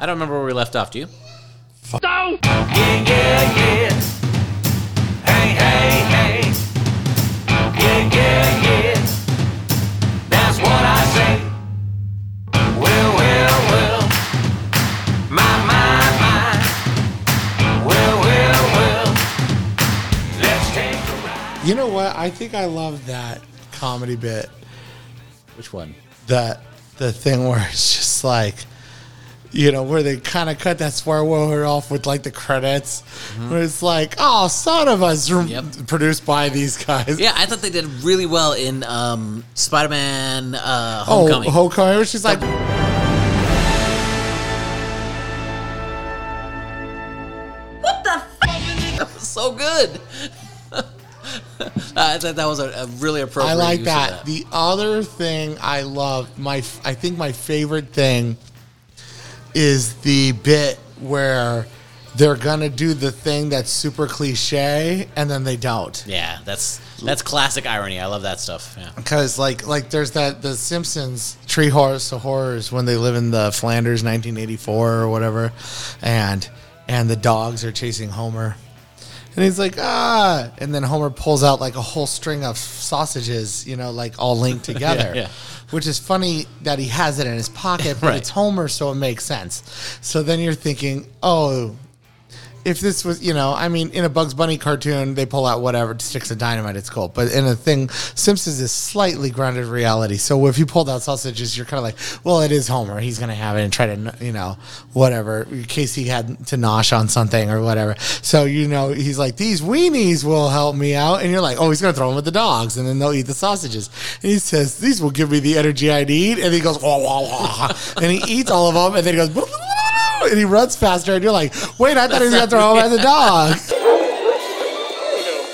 I don't remember where we left off. Do you? Yeah, yeah, yeah. Hey, hey, hey. Yeah, yeah, yeah. That's what I say. Well, well, well. My, my, my. Well, well, well. Let's take a ride. You know what? I think I love that comedy bit. Which one? That the thing where it's just like, you know, where they kind of cut that swear word off with like the credits, where it's like, "Oh, son of us," Yep. produced by these guys. Yeah, I thought they did really well in um, Spider-Man uh, Oh, Homecoming. Homecoming. She's like, What the f- that was so good. I thought that was a, a really appropriate. I like of that. The other thing I love, my I think my favorite thing is the bit where they're gonna do the thing that's super cliche and then they don't. Yeah, that's that's classic irony. I love that stuff. Yeah. Because like like there's that the Simpsons Treehouse of Horrors when they live in the Flanders 1984 or whatever, and and the dogs are chasing Homer, and he's like ah, and then Homer pulls out like a whole string of sausages, you know, like all linked together. yeah. Which is funny that he has it in his pocket, but Right. it's Homer, so it makes sense. So then you're thinking, oh, if this was, you know, I mean, in a Bugs Bunny cartoon, they pull out whatever sticks of dynamite, it's cool. But in a thing, Simpsons is slightly grounded reality. So if you pulled out sausages, you're kind of like, well, it is Homer. He's going to have it and try to, you know, whatever, in case he had to nosh on something or whatever. So, you know, he's like, these weenies will help me out. And you're like, oh, he's going to throw them at the dogs and then they'll eat the sausages. And he says, these will give me the energy I need. And he goes, wah, wah, wah. and he eats all of them. And then he goes, and he runs faster, and you're like, wait, I thought he was gonna throw him at the dog.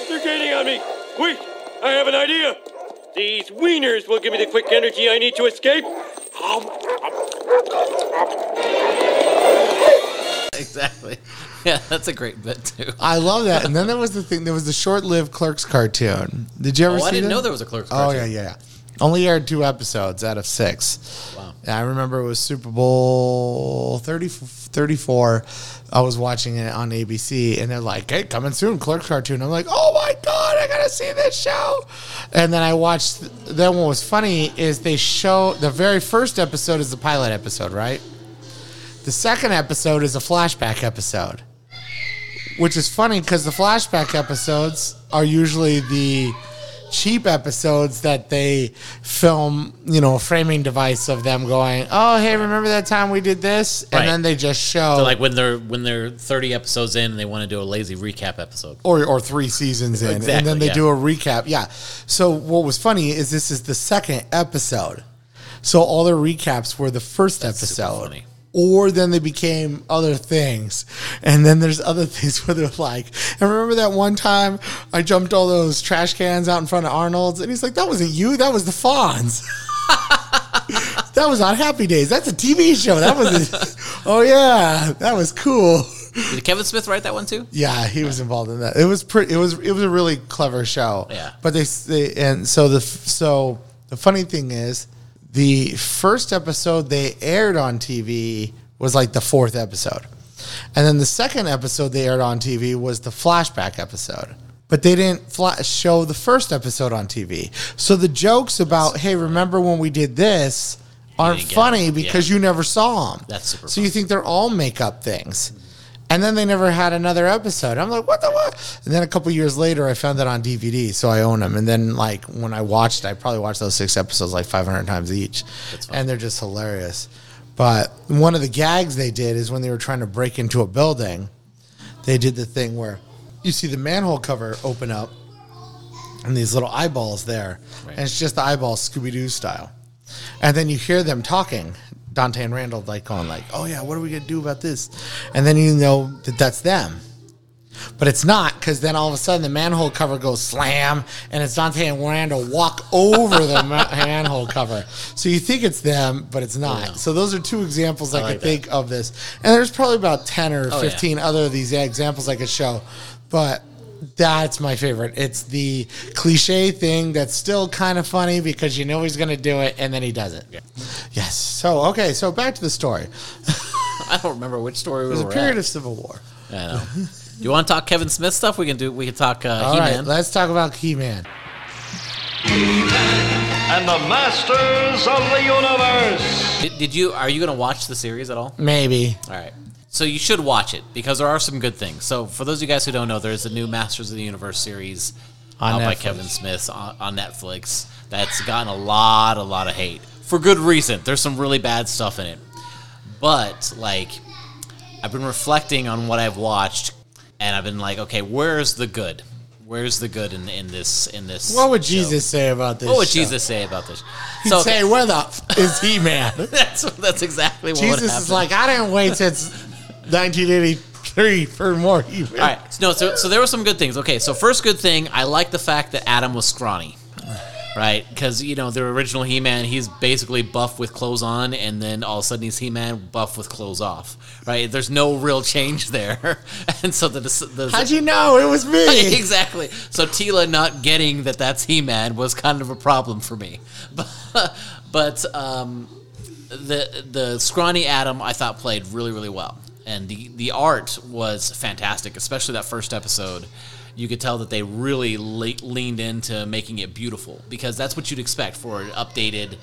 They're gaining on me. Wait, I have an idea. These wieners will give me the quick energy I need to escape. Exactly. Yeah, that's a great bit too. I love that. And then there was the thing. There was the short-lived Clerks cartoon. Did you ever Oh, see I didn't that? know there was a Clerks cartoon. Oh yeah, cartoon. yeah, yeah. Only aired two episodes out of six. Wow. I remember it was Super Bowl 30, 34. I was watching it on ABC, and they're like, "Hey, coming soon, Clerks cartoon." I'm like, "Oh my god, I gotta see this show!" And then I watched. Then what was funny is they show the very first episode is the pilot episode, right? The second episode is a flashback episode, which is funny because the flashback episodes are usually the cheap episodes that they film, you know, a framing device of them going, "Oh, hey, remember that time we did this?" And Right. then they just show So like when they're when they're 30 episodes in and they want to do a lazy recap episode. or or three seasons in, and Exactly, then they yeah. do a recap. Yeah. So what was funny is this is the second episode, so all the recaps were the first episode. funny. Or then they became other things. And then there's other things where they're like, and remember that one time I jumped all those trash cans out in front of Arnold's? And he's like, that wasn't you, that was the Fonz. that was on Happy Days. That's a TV show. That was, a, oh yeah, that was cool. Did Kevin Smith write that one too? Yeah, he was involved in that. It was pretty. It was it was a really clever show. Yeah. But they, they and so the so the funny thing is the first episode they aired on TV was like the fourth episode, and then the second episode they aired on TV was the flashback episode. But they didn't fla- show the first episode on TV. So the jokes about hey, remember when we did this aren't funny because Yeah. you never saw them. That's super So you think they're all makeup things. And then they never had another episode. I'm like, what the what? And then a couple years later, I found that on DVD, so I own them. And then, like, when I watched, I probably watched those six episodes like 500 times each, and they're just hilarious. But one of the gags they did is when they were trying to break into a building, they did the thing where you see the manhole cover open up, and these little eyeballs there, Right. and it's just the eyeballs Scooby Doo style, and then you hear them talking. Dante and Randall like going like, "Oh yeah, what are we gonna do about this?" And then you know that that's them, but it's not because then all of a sudden the manhole cover goes slam, and it's Dante and Randall walk over the ma- manhole cover. So you think it's them, but it's not. So those are two examples I, like could that. think of this, and there's probably about ten or Oh, yeah. fifteen other of these examples I could show, but that's my favorite. It's the cliche thing that's still kind of funny because you know he's going to do it and then he does it. Yeah. Yes. So, okay. So back to the story. I don't remember which story It we was a period at. of civil war. I know. Do you want to talk Kevin Smith stuff? We can do. We can talk uh, All right, He-Man. let's talk about He-Man. and the masters of the universe. Did, did you? Are you going to watch the series at all? Maybe. All right. So you should watch it because there are some good things. So for those of you guys who don't know, there's a new Masters of the Universe series On out by Kevin Smith on, on Netflix that's gotten a lot, a lot of hate for good reason. There's some really bad stuff in it, but like I've been reflecting on what I've watched, and I've been like, okay, where's the good? Where's the good in, in this in this? What would show? Jesus say about this? What would show? Jesus say about this? He'd So say, "Where the f- is He-Man?" that's that's exactly what Jesus is like, "I didn't wait since 1983 for more He-Man." All right. No, so, so there were some good things. Okay, so first good thing, I like the fact that Adam was scrawny. Right? Because, you know, the original He Man, he's basically buff with clothes on, and then all of a sudden he's He Man buff with clothes off. Right? There's no real change there. and so the. the How'd you know it was me? exactly. So Teela not getting that that's He Man was kind of a problem for me. But, but um, the the scrawny Adam I thought played really really well, and the the art was fantastic, especially that first episode. You could tell that they really le- leaned into making it beautiful because that's what you'd expect for an updated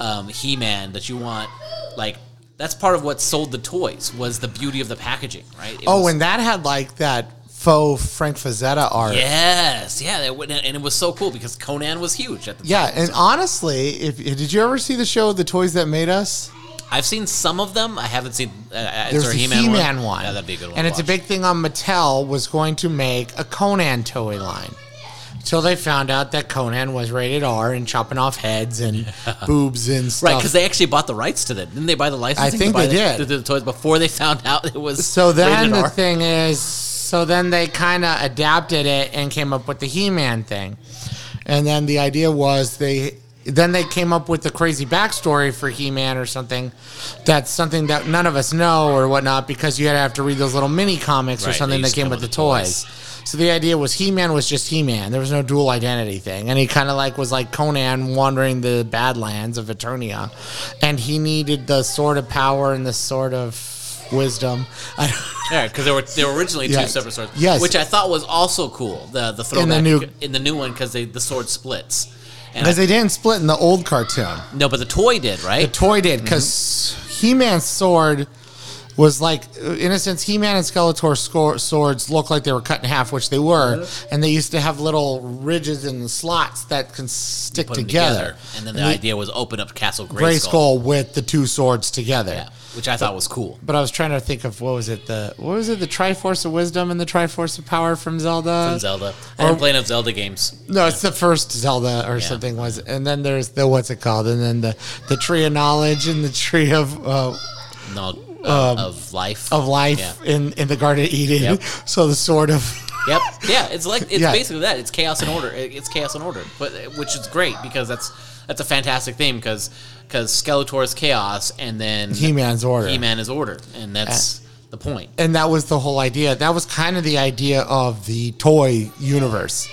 um, He-Man that you want. Like that's part of what sold the toys was the beauty of the packaging, right? It Oh, was- and that had like that faux Frank Frazetta art. Yes, yeah, that, and it was so cool because Conan was huge at the time. Yeah, and honestly, if did you ever see the show "The Toys That Made Us"? I've seen some of them. I haven't seen. Uh, There's a the He-Man, He-Man one. Yeah, that'd be a good one. And it's a big thing on Mattel was going to make a Conan toy line. Until they found out that Conan was rated R and chopping off heads and boobs and stuff. right because they actually bought the rights to them. Didn't they buy the licensing? think to buy they the, did. to the toys before they found out it was. So then the R? thing is, so then they kind of adapted it and came up with the He-Man thing, and then the idea was they then they came up with the crazy backstory for He-Man or something. That's something that none of us know or whatnot because you had to have to read those little mini comics or something that came with the toys. toys. So the idea was He-Man was just He-Man. There was no dual identity thing, and he kind of like was like Conan wandering the Badlands of Eternia, and he needed the sword of power and the sword of wisdom. I don't, Yeah, because they were they were originally two Yes. separate swords. Yes. which I thought was also cool. The the throwback In the new- in the new one because the sword splits. Because they didn't split in the old cartoon. no, but the toy did right? The toy did because mm-hmm. He-Man's sword was like, in a sense, He-Man and Skeletor scor- swords look like they were cut in half, which they were, and they used to have little ridges and slots that can stick 'em together. and then the And idea was open up Castle Gray Grayskull. Skull with the two swords together. Yeah, which I thought was cool. But I was trying to think of what was it the what was it the Triforce of Wisdom and the Triforce of Power from Zelda? From Zelda. I didn't play enough Zelda games. No, it's the first Zelda or Yeah. something was, and then there's the what's it called, and then the the tree of knowledge and the tree of uh, No, uh, of life. of life Yeah. in in the Garden of Eden. Yep. So the sword of Yep. Yeah, it's like it's Yeah. basically that. It's chaos and order. It's chaos and order, but which is great because that's that's a fantastic theme because because Skeletor is chaos and then He-Man's order. He-Man is order, and that's the point. and that was the whole idea. That was kind of the idea of the toy universe.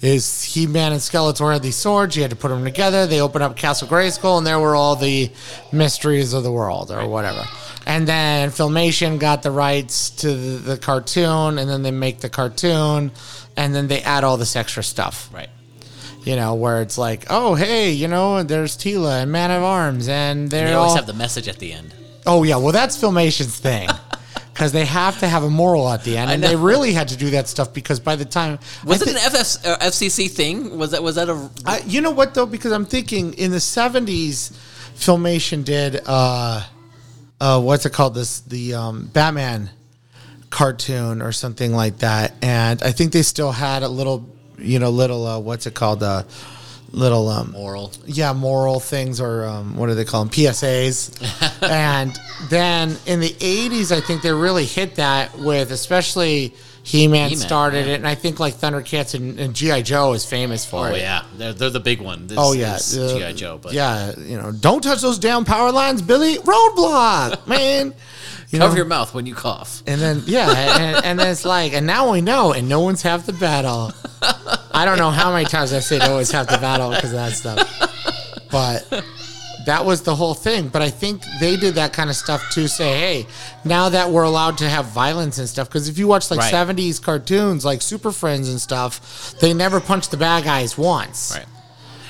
Is He Man and Skeletor had these swords? You had to put them together. They opened up Castle Grayskull, and there were all the mysteries of the world, or whatever. And then Filmation got the rights to the, the cartoon, and then they make the cartoon, and then they add all this extra stuff. Right. You know, where it's like, oh hey, you know, there's Teela and Man of Arms, and they're They all always have the message at the end. Oh yeah, well that's Filmation's thing. Because they have to have a moral at the end, and they really had to do that stuff because by the time Was I it an FF, uh, FCC thing? Was that was that a? I, you know what though? Because I'm thinking in the '70s, Filmation did uh, uh, what's it called? This the um, Batman cartoon or something like that, and I think they still had a little, you know, little uh, what's it called? Uh, little um, Moral. yeah, moral things or um, what do they call them? PSAs. and then in the 80s, I think they really hit that with, especially He Man He-Man, started yeah. it. And I think like Thundercats and, and G.I. Joe is famous for Oh it. yeah, they're they're the big one. This Oh yeah, is uh, GI Joe. But yeah, you know, don't touch those damn power lines, Billy. Roadblock, man. You cover know? your mouth when you cough. And then yeah, and, and then it's like, and now we know, and no one's half the battle. I don't know how many times I say no one's half the battle because of that stuff, but that was the whole thing. But I think they did that kind of stuff to say, hey, now that we're allowed to have violence and stuff, because if you watch like Right. 70s cartoons, like Super Friends and stuff, they never punch the bad guys once. Right.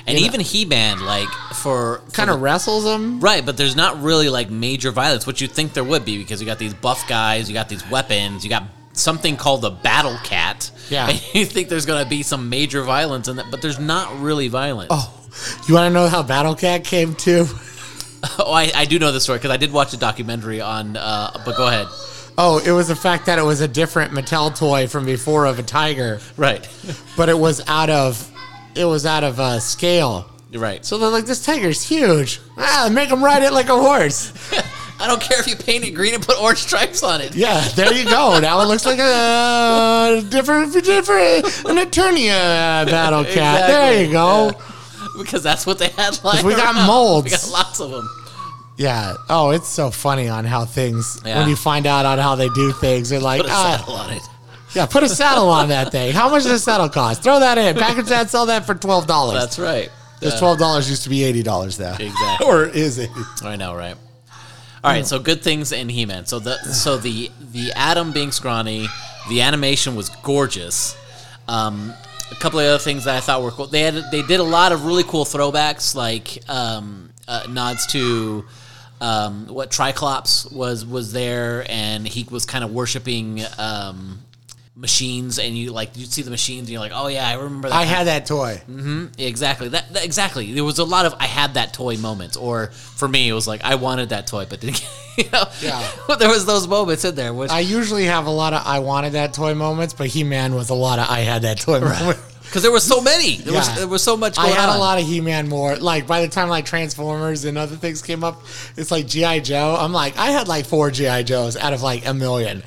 And even He Man, like for, Kind of wrestles them. Right, but there's not really like major violence, which you'd think there would be because you got these buff guys, you got these weapons, you got something called the Battle Cat. Yeah. And you think there's going to be some major violence in that, but there's not really violence. Oh, you want to know how Battle Cat came to? Oh, I, I do know the story because I did watch a documentary on, uh, but go ahead. Oh, it was the fact that it was a different Mattel toy from before of a tiger, Right. but it was out of it was out of uh, scale. Right. So they're like, this tiger's huge. Ah, make him ride it like a horse. I don't care if you paint it green and put orange stripes on it. Yeah, there you go. Now it looks like a different, different, an Eternia battle cat. There you go. Because that's what they had like. we got around. molds. We got lots of them. Yeah. Oh, it's so funny on how things Yeah. when you find out on how they do things. They're like, Put a ah, saddle on it. yeah, put a saddle on that thing. How much does a saddle cost? Throw that in. Package that, sell that for twelve dollars. That's right. This twelve dollars used to be eighty dollars now. Exactly. or is it? I know, right? All right, so good things in He-Man. So the so the the Adam being scrawny, the animation was gorgeous. Um, a couple of other things that I thought were cool. They had they did a lot of really cool throwbacks, like um, uh, nods to um, what Triclops was was there, and he was kind of worshiping um, machines, and you like you'd see the machines, and you're like, oh yeah, I remember that. I had that toy. Mm-hmm, exactly. That, that- exactly. There was a lot of I had that toy moments, or for me, it was like I wanted that toy, but didn't. You know, Yeah. there was those moments in there. Which I usually have a lot of I wanted that toy moments, but He Man was a lot of I had that toy moments. because there was so many. There was there was so much. I had on. a lot of He Man more. Like by the time like Transformers and other things came up, it's like GI Joe. I'm like I had like four GI Joes out of like a million,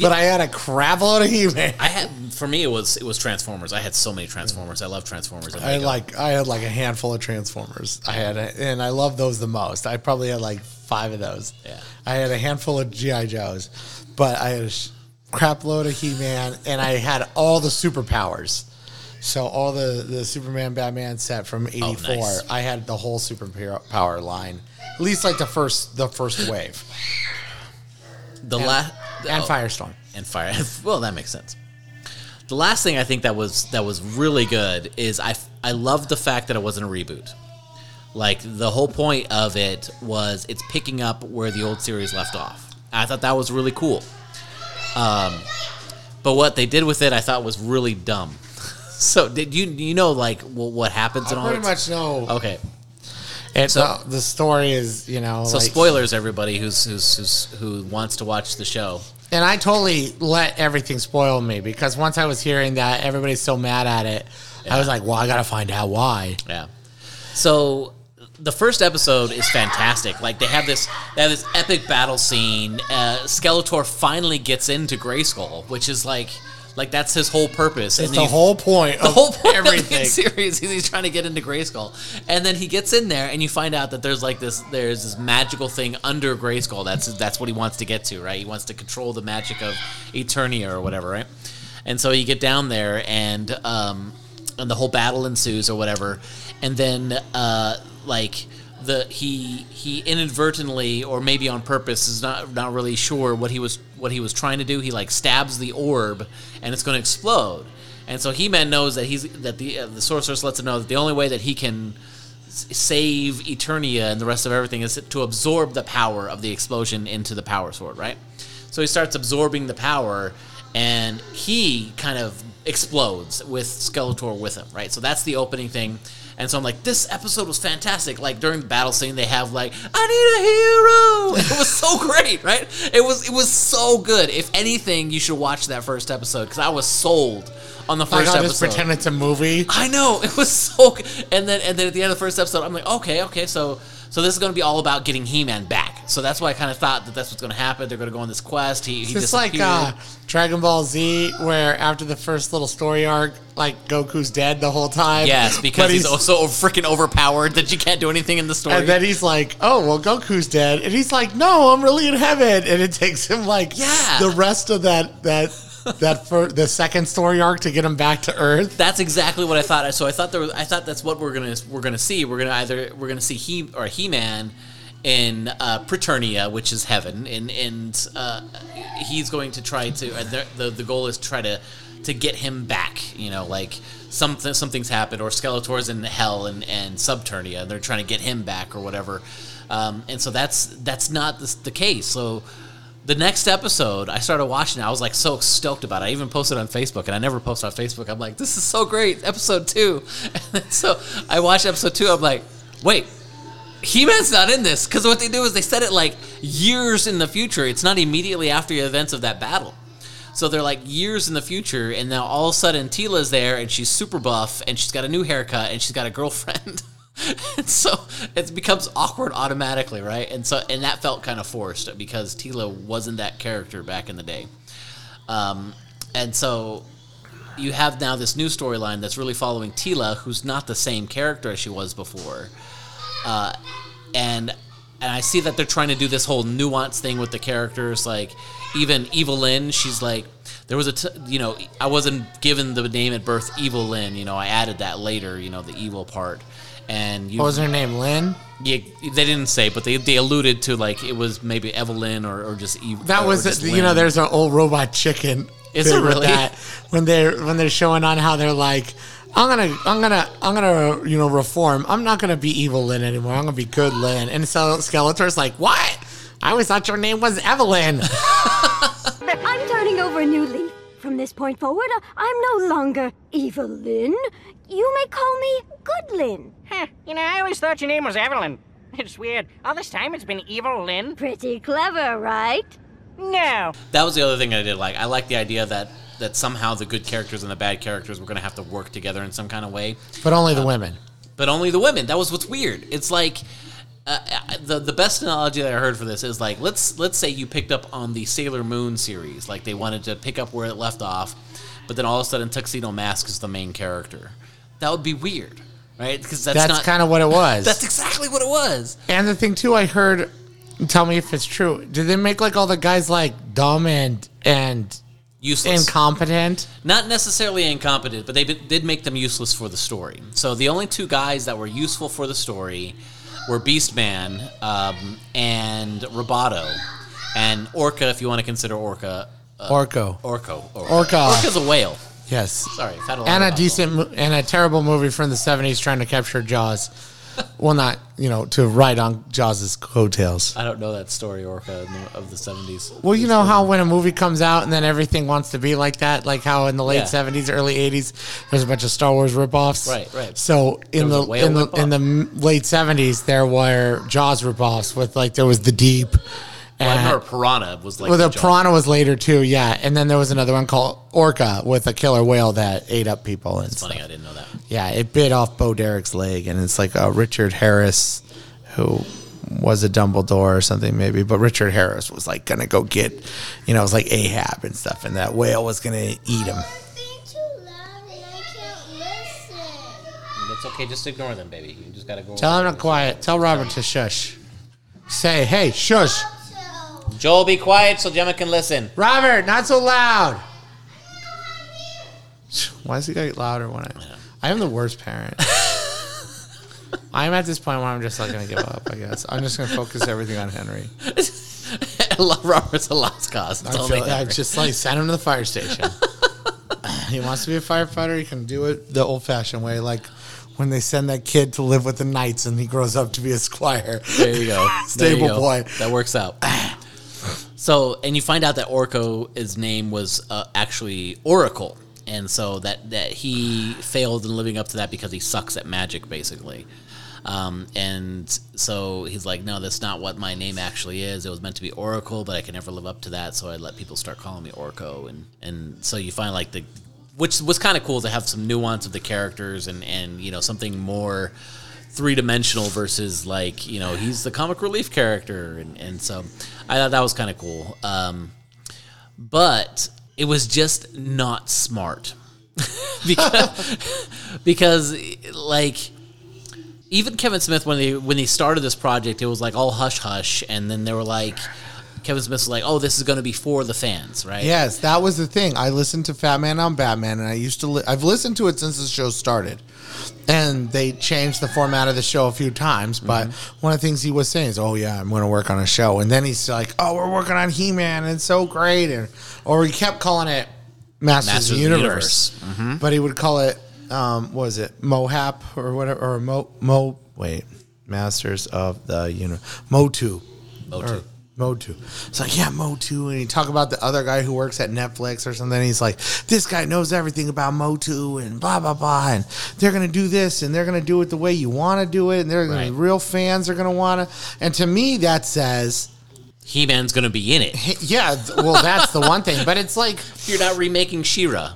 but I had a crap load of He Man. I had for me it was it was Transformers. I had so many Transformers. I love Transformers. I Lego. like I had like a handful of Transformers. I had a, and I love those the most. I probably had like five of those. Yeah. I had a handful of GI Joes, but I had a sh- crap load of He Man, and I had all the superpowers. So all the the Superman Batman set from '84, nice. I had the whole superpower line. At least like the first the first wave the last and Firestorm. and fire. well, that makes sense. The last thing I think that was that was really good is I I love the fact that it wasn't a reboot. Like the whole point of it was it's picking up where the old series left off. I thought that was really cool. Um, but what they did with it, I thought was really dumb. so did you you know like wh- what happens and I all pretty much know. Okay, It's So- uh, the story is you know. so like- spoilers, everybody who's, who's who's who wants to watch the show. And I totally let everything spoil me because once I was hearing that everybody's so mad at it, I was like, well, I got to find out why. Yeah. So the first episode is fantastic. Like they have this, they have this epic battle scene. Uh, Skeletor finally gets into Grayskull, which is like, like that's his whole purpose. It's And the he- whole point the of whole point everything. of the series is he's trying to get into Grayskull, and then he gets in there, and you find out that there's like this, there's this magical thing under Grayskull. That's that's what he wants to get to, right? He wants to control the magic of Eternia or whatever, right? And so you get down there, and um, and the whole battle ensues or whatever, and then uh, like the he he inadvertently or maybe on purpose is not not really sure what he was what he was trying to do. He like stabs the orb, and it's going to explode. And so He-Man knows that he's that the uh, the sorceress lets him know that the only way that he can save Eternia and the rest of everything is to absorb the power of the explosion into the power sword, right? So he starts absorbing the power, and he kind of explodes with Skeletor with him, right? So that's the opening thing. And so I'm like, this episode was fantastic. Like during the battle scene, they have like, I need a hero. It was so great, right? It was it was so good. If anything, you should watch that first episode because I was sold on the Like, first I'll episode. just pretend it's a movie. I know it was so. good. And then and then at the end of the first episode, I'm like, okay, okay, so so this is going to be all about getting He-Man back. So that's why I kind of thought that that's what's going to happen. They're going to go on this quest. He, he It's like uh, Dragon Ball Z, where after the first little story arc, like Goku's dead the whole time. yes, because he's, so freaking overpowered that you can't do anything in the story. And then he's like, "Oh, well, Goku's dead," and he's like, "No, I'm really in heaven." And it takes him like Yeah. the rest of that that that for the second story arc to get him back to Earth. That's exactly what I thought. So I thought there was, I thought that's what we're gonna we're gonna see. We're gonna either we're gonna see he or He Man in uh, Preternia, which is heaven, and and uh, he's going to try to. Uh, the, the the goal is to try to to get him back. You know, like something something's happened, or Skeletor's in hell and and Subternia, and they're trying to get him back or whatever. Um, and so that's that's not the, the case. So the next episode I started watching, I was like so stoked about it. I even posted on Facebook, and I never post on Facebook. I'm like, this is so great, episode two. And so I watched episode two. I'm like, wait, He Man's not in this because what they do is they set it like years in the future. It's not immediately after the events of that battle. So they're like years in the future, and now all of a sudden Teela's there, and she's super buff, and she's got a new haircut, and she's got a girlfriend. and so it becomes awkward automatically, right? And so and that felt kind of forced because Teela wasn't that character back in the day. Um, and so you have now this new storyline that's really following Teela, who's not the same character as she was before. Uh, and and I see that they're trying to do this whole nuance thing with the characters. Like even Evil Lynn, she's like there was a t- you know I wasn't given the name at birth Evil Lynn. You know I added that later. You know the evil part. And you, What was her name? Lynn. yeah, they didn't say, but they, they alluded to like it was maybe Evelyn or, or just evil. That was just you know. There's an old robot chicken. Is bit there with really? That when they're when they're showing on how they're like, I'm gonna I'm gonna I'm gonna you know reform. I'm not gonna be evil Lynn anymore. I'm gonna be good Lynn. And so Skeletor's like, what? I always thought your name was Evelyn. I'm turning over a new leaf. From this point forward, uh, I'm no longer Evil Lynn. You may call me Goodlin. Huh, you know, I always thought your name was Evelyn. It's weird. All this time it's been Evil Lynn. Pretty clever, right? No. that was the other thing I did like. I like the idea that that somehow the good characters and the bad characters were going to have to work together in some kind of way, but only the women. but only the women. That was what's weird. It's like. Uh, the the best analogy that I heard for this is like let's let's say you picked up on the Sailor Moon series like they wanted to pick up where it left off, but then all of a sudden Tuxedo Mask is the main character. That would be weird, right? Because that's, That's not kind of what it was. that's exactly what it was. And the thing too, I heard. Tell me if it's true. Did they make like all the guys like dumb and and Useless. incompetent? not necessarily incompetent, but they b- did make them useless for the story. So the only two guys that were useful for the story were Beastman um, and Roboto, and Orca, if you want to consider Orca. Uh, Orko. Orco. Orca. Orca. Orca's a whale. Yes. Sorry, I've had a lot And a decent mo- and a terrible movie from the '70s trying to capture Jaws. well, not you know to ride on Jaws's coattails. I don't know that story, Orca, of the seventies. Well, you know how when a movie comes out and then everything wants to be like that, like how in the late Yeah. '70s, early '80s, there's a bunch of Star Wars ripoffs. Right, right. So in There was the a whale in the ripoff? in the m- late '70s, there were Jaws ripoffs with like there was the Deep. Well, I and- remember Piranha was like well, the Jaws. piranha was later too, yeah. And then there was another one called Orca with a killer whale that ate up people and stuff. Funny, I didn't know that. Yeah, it bit off Bo Derek's leg, and it's like uh, Richard Harris, who was a Dumbledore or something maybe, but Richard Harris was like gonna go get, you know, it was like Ahab and stuff, and that whale was gonna eat him. being too loud and I can't listen. It's okay, just ignore them, baby. You just gotta go. Tell him to quiet. Tell Robert to shush. Say, hey, shush, So, Joel, be quiet so Gemma can listen. Robert, not so loud. Why does he get louder when I? I am the worst parent. I'm at this point where I'm just like gonna give up. I guess I'm just gonna focus everything on Henry. Robert's a lost cause. It's I, only feel, I Henry. just like send him to the fire station. he wants to be a firefighter. He can do it the old-fashioned way, like when they send that kid to live with the knights and he grows up to be a squire. There you go. There you Stable go. boy. That works out. So, and you find out that Orko, his name was uh, actually Oracle, and so that that he failed in living up to that because he sucks at magic, basically. Um, and so he's like, no, that's not what my name actually is. It was meant to be Oracle, but I can never live up to that. So I let people start calling me Orko, and and so you find like the, which was kind of cool to have some nuance of the characters and and you know something more three dimensional versus like you know he's the comic relief character, and and so I thought that was kind of cool. Um, but it was just not smart because because like even Kevin Smith when they when they started this project, it was like all hush hush, and then they were like, Kevin Smith was like, oh, this is going to be for the fans, right? Yes, that was the thing. I listened to Fat Man on Batman, and I used to. Li- I've listened to it since the show started, and they changed the format of the show a few times. But Mm-hmm. one of the things he was saying is, "Oh yeah, I'm going to work on a show," and then he's like, "Oh, we're working on He Man, and it's so great," and or he kept calling it Masters, Masters of the of the Universe, Universe. but he would call it, um, what was it Mohap or whatever, or Mo Mo? Wait, Masters of the Universe, Motu. Motu. Or Motu. It's like, yeah, Motu. And he talk about the other guy who works at Netflix or something. He's like, this guy knows everything about Motu and blah, blah, blah. And they're going to do this and they're going to do it the way you want to do it. And they're gonna, real fans are going to want to. And to me, that says, He Man's going to be in it. yeah, well, that's the one thing. But it's like, You're not remaking She-Ra.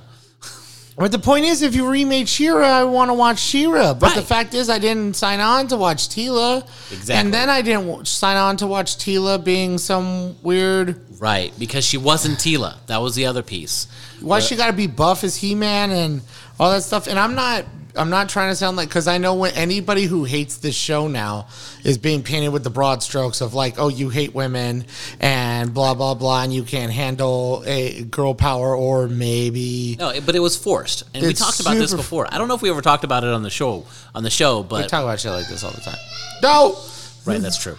But the point is, if you remade She-Ra, I want to watch She-Ra. But the fact is, I didn't sign on to watch Teela. Exactly. And then I didn't w- sign on to watch Teela being some weird Right, because she wasn't Teela. That was the other piece. Why she got to be buff as He Man and all that stuff? And I'm not, I'm not trying to sound like because I know when anybody who hates this show now is being painted with the broad strokes of like, oh, you hate women and blah blah blah, and you can't handle a girl power or maybe No, but it was forced, and we talked about this before. I don't know if we ever talked about it on the show. On the show, but we talk about shit like this all the time. No, right, that's true.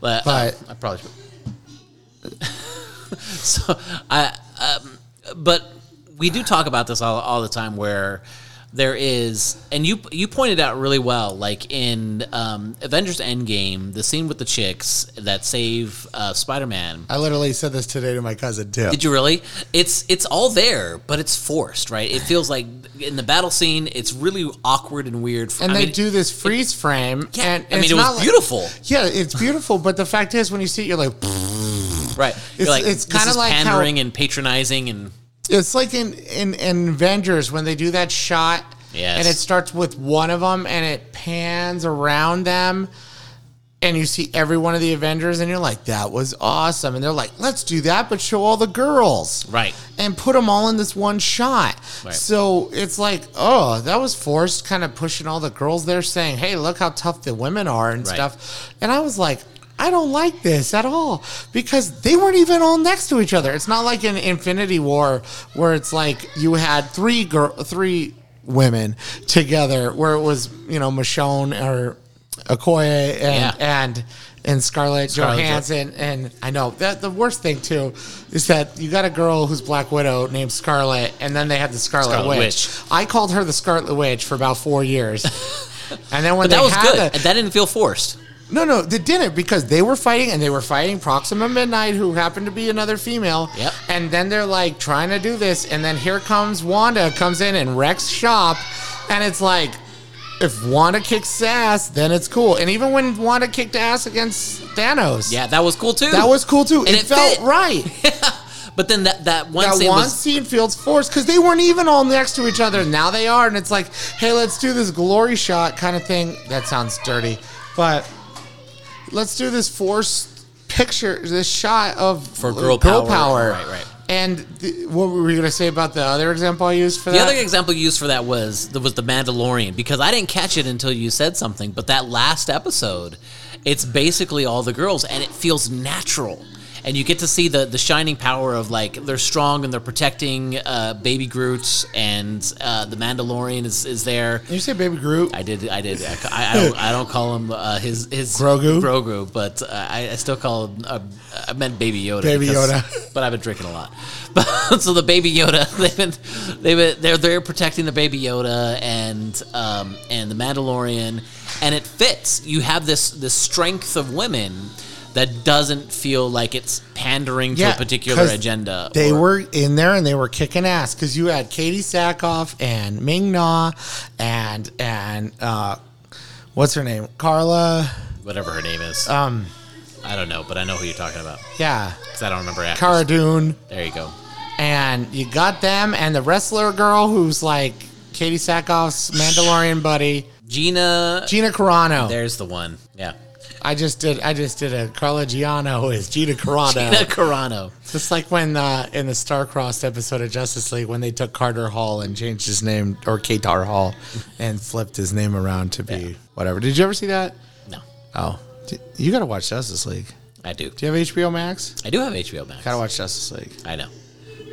But, But- uh, I probably should. so I, um, but we do talk about this all, all the time where there is, and you you pointed out really well, like in um, Avengers Endgame, the scene with the chicks that save uh, Spider Man. I literally said this today to my cousin too. Did you really? It's it's all there, but it's forced, right? It feels like in the battle scene, it's really awkward and weird. and I they mean, do this freeze frame, Yeah, and I mean, it's it was not like- beautiful. yeah, it's beautiful. But the fact is, when you see it, you're like, right? You're It's- like, it's kinda is like how- pandering and patronizing, and It's like in, in, in Avengers when they do that shot Yes. and it starts with one of them and it pans around them and you see every one of the Avengers and you're like, that was awesome. And they're like, let's do that, but show all the girls. right. And put them all in this one shot. Right. So it's like, oh, that was forced, kind of pushing all the girls there, saying, hey, look how tough the women are and Right. stuff. And I was like, I don't like this at all because they weren't even all next to each other. It's not like in Infinity War where it's like you had three girl, three women together, where it was you know Michonne or Okoye and Yeah. and and Scarlett, Scarlett Jo- Johansson. And I know that the worst thing too is that you got a girl who's Black Widow named Scarlet, and then they had the Scarlet, Scarlet Witch. Witch. I called her the Scarlet Witch for about four years. And then when But that was good. that didn't feel forced. No, no, they didn't because they were fighting and they were fighting Proxima Midnight, who happened to be another female. Yep. And then they're like trying to do this, and then here comes Wanda, comes in and wrecks shop, and it's like, if Wanda kicks ass, then it's cool. And even when Wanda kicked ass against Thanos, Yeah, that was cool too. that was cool too. And it, it felt fit. right. But then that that one that scene one was scene feels forced because they weren't even all next to each other. Now they are, and it's like, hey, let's do this glory shot kind of thing. That sounds dirty, but let's do this forced picture, this shot of For girl power. Right, right. And th- what were you gonna say about the other example I used for The that? The other example you used for that was was the Mandalorian because I didn't catch it until you said something. But that last episode, it's basically all the girls, and it feels natural. And you get to see the the shining power of like they're strong and they're protecting uh, Baby Groot, and uh, the Mandalorian is, is there. Did you say Baby Groot? I did. I did. I, I, don't. I don't call him uh, his his Grogu? Grogu, but uh, I, I still call him. Uh, I meant Baby Yoda. Baby Yoda. But I've been drinking a lot. But so the Baby Yoda, they've been, they've been, they're they're protecting the Baby Yoda and um and the Mandalorian, and it fits. You have this this strength of women. That doesn't feel like it's pandering to a particular agenda. They or- were in there and they were kicking ass because you had Katee Sackhoff and Ming Na and and uh, what's her name, Carla. whatever her name is. Um, I don't know, but I know who you're talking about yeah, because I don't remember. Actors. Cara Dune. There you go. and you got them and the wrestler girl who's like Katee Sackhoff's Mandalorian buddy, Gina. Gina Carano. There's the one. Yeah. I just did. I just did a Carla Giano as Gina Carano. Gina Carano. Just like when uh, in the Starcrossed episode of Justice League when they took Carter Hall and changed his name or Katar Hol and flipped his name around to be whatever. Did you ever see that? No. Oh, you got to watch Justice League. I do. Do you have HBO Max? I do have HBO Max. Gotta watch Justice League. I know.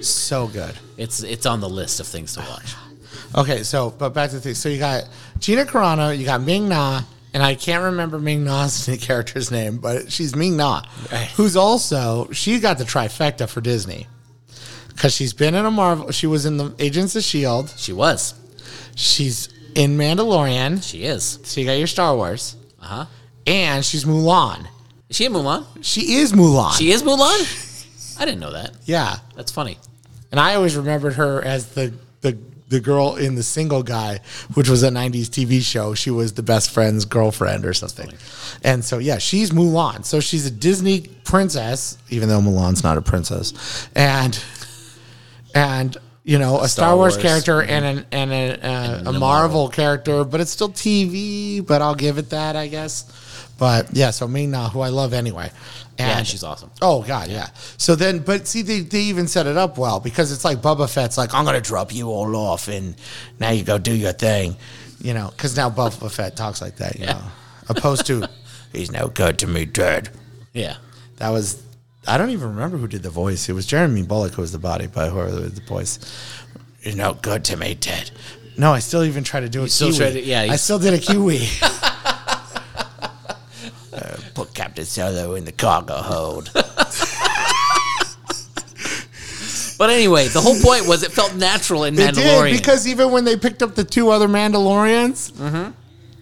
So good. It's it's on the list of things to watch. Okay, so but back to the thing. So you got Gina Carano, you got Ming Na, and I can't remember Ming Na's character's name, but she's Ming Na, Right. who's also she got the trifecta for Disney because she's been in a Marvel. She was in the Agents of Shield. She was. She's in Mandalorian. She is. So you got your Star Wars, Uh huh. and she's Mulan. Is she in Mulan? She is Mulan. She is Mulan. I didn't know that. yeah, That's funny. and I always remembered her as the the the girl in the Single Guy, which was a '90s TV show. She was the best friend's girlfriend or something. And so yeah, she's Mulan. So she's a Disney princess, even though Mulan's not a princess, and and you know a Star, Star Wars, Wars. character and an and a, uh, And a a Marvel, character, but it's still TV. But I'll give it that, I guess. But yeah, so Ming Na, who I love anyway. Yeah, And- she's awesome. Oh god, yeah. So then, but see, they, they even set it up well because it's like Boba Fett's like, I'm gonna drop you all off, and now you go do your thing, you know. Because now Boba Fett talks like that, you know, opposed to he's no good to me, Dad. Yeah. That was I don't even remember who did the voice. It was Jeremy Bulloch who was the body, but whoever was the voice, he's no good to me, Ted. No, I still even try to do a still Kiwi. to- yeah, I still did a Kiwi. Uh, put Captain Solo in the cargo hold. But anyway, the whole point was it felt natural in It Mandalorian. did because even when they picked up the two other Mandalorians,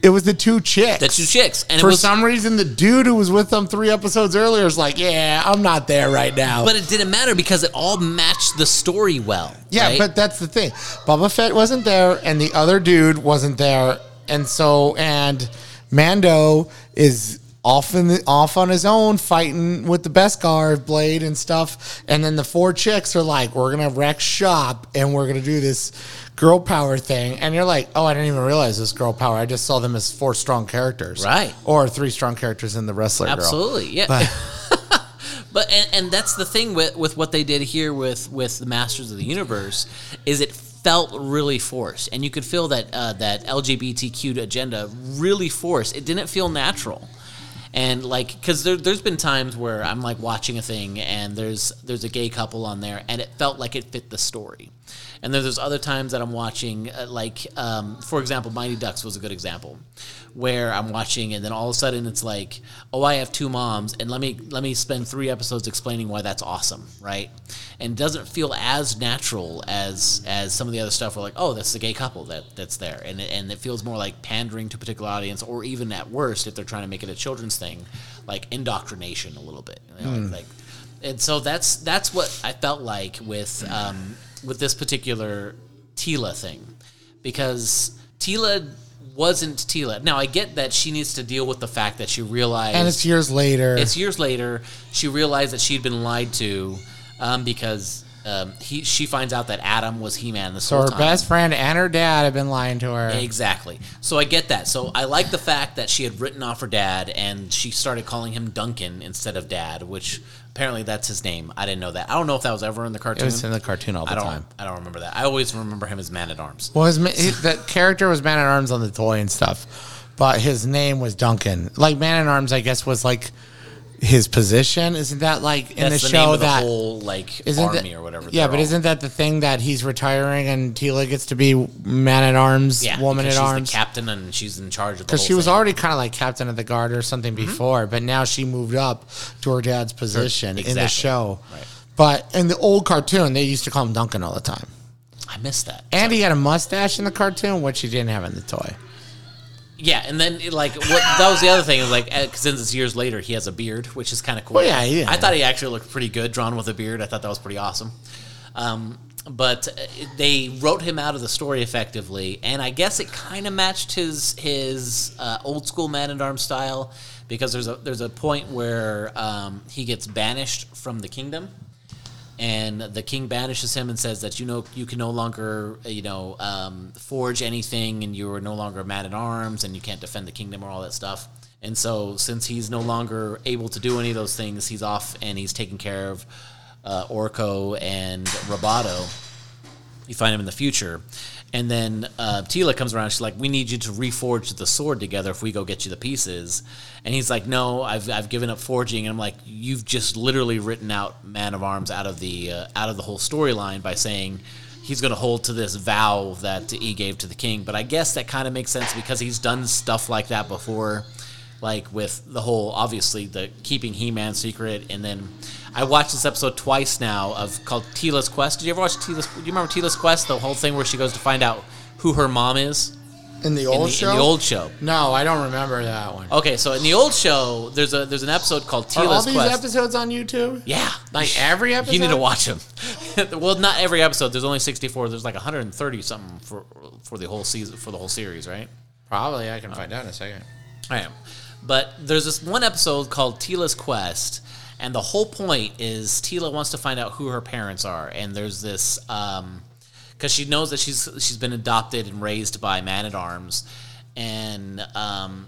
it was the two chicks. the two chicks, and For it was, some reason, the dude who was with them three episodes earlier is like, "Yeah, I'm not there right now." but it didn't matter because it all matched the story well. yeah, right? but that's the thing. Boba Fett wasn't there, and the other dude wasn't there, and so and Mando is off in the, off on his own fighting with the Beskar blade and stuff, and then the four chicks are like, "We're gonna wreck shop, and we're gonna do this." Girl power thing, and you're like, oh, I didn't even realize this girl power. I just saw them as four strong characters, Right. Or three strong characters in the wrestler. girl. Absolutely, yeah. But- But and, and that's the thing with, with what they did here with with the Masters of the Universe is it felt really forced, and you could feel that uh, that LGBTQ agenda really forced. It didn't feel natural, and like because there, there's been times where I'm like watching a thing and there's there's a gay couple on there, and it felt like it fit the story. And then there's other times that I'm watching, uh, like um, for example, Mighty Ducks was a good example, where I'm watching and then all of a sudden it's like, oh, I have two moms, and let me let me spend three episodes explaining why that's awesome, right? And it doesn't feel as natural as as some of the other stuff. Where like, oh, that's the gay couple that that's there, and it, and it feels more like pandering to a particular audience, or even at worst, if they're trying to make it a children's thing, like indoctrination a little bit, you know, like and so that's that's what I felt like with um, with this particular Teela thing, because Teela wasn't Teela. Now I get that she needs to deal with the fact that she realized and it's years later. it's years later she realized that she'd been lied to um, because um, he she finds out that Adam was He Man the so her time. best friend and her dad have been lying to her. Exactly. So I get that. So I like the fact that she had written off her dad and she started calling him Duncan instead of dad, which apparently that's his name. I didn't know that. I don't know if that was ever in the cartoon. It was in the cartoon all the I don't. time. I don't remember that. I always remember him as Man at Arms. Well, his, the character was Man at Arms on the toy and stuff, but his name was Duncan. Like Man at Arms, I guess was like his position. Isn't that like in That's the, show name of the that whole like isn't army that, or whatever. Yeah, but all- isn't that the thing that he's retiring and Teela gets to be Man at Arms, yeah, woman at arms, the captain and she's in charge of the Because she was thing. already kind of like captain of the guard or something mm-hmm. before, but now she moved up to her dad's position in the show. Right. But in the old cartoon, they used to call him Duncan all the time. I missed that. And he had a mustache in the cartoon, which he didn't have in the toy. Yeah, and then like what that was the other thing is like uh, since it's years later, he has a beard, which is kind of cool. Well, yeah, yeah. I thought he actually looked pretty good drawn with a beard. I thought that was pretty awesome. Um, but uh, they wrote him out of the story effectively, and I guess it kind of matched his his uh, old school Man at Arms style because there's a there's a point where um, he gets banished from the kingdom and the king banishes him and says that you know you can no longer you know um, forge anything and you are no longer man at arms and you can't defend the kingdom or all that stuff. And so since he's no longer able to do any of those things he's off and he's taking care of uh, orko and roboto. You find him in the future, and then uh, Teela comes around. She's like, "We need you to reforge the sword together if we go get you the pieces." And he's like, "No, I've, I've given up forging." And I'm like, "You've just literally written out Man of Arms out of the uh, out of the whole storyline by saying." He's going to hold to this vow that he gave to the king, but I guess that kind of makes sense because he's done stuff like that before like with the whole obviously the keeping He-Man secret, and then I watched this episode twice now of called Teela's Quest. Did you ever watch Teela's? Do you remember Teela's Quest? The whole thing where she goes to find out who her mom is In the in old the, show. in the old show. No, I don't remember that one. Okay, so in the old show, there's a there's an episode called Teela's Are all these Quest. episodes on YouTube? yeah, Like every episode? you need to watch them. well, not every episode. There's only 64. There's like 130 something for for the whole season for the whole series, right? Probably. I can find out in a second. I am. But there's this one episode called Teela's Quest, and the whole point is Teela wants to find out who her parents are, and there's this because she knows that she's she's been adopted and raised by Man at Arms, and um,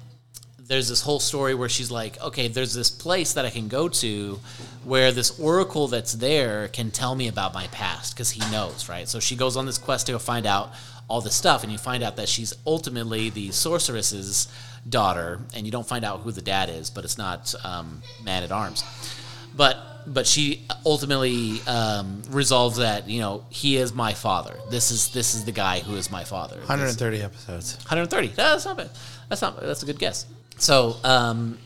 there's this whole story where she's like, okay, there's this place that I can go to where this oracle that's there can tell me about my past because he knows, right? So she goes on this quest to go find out all this stuff, and you find out that she's ultimately the sorceress's daughter, and you don't find out who the dad is, but it's not um, Man at Arms. But but she ultimately um, resolves that you know he is my father. This is this is the guy who is my father. This- 130 episodes. 130. That's not bad. That's not. That's a good guess. So, um,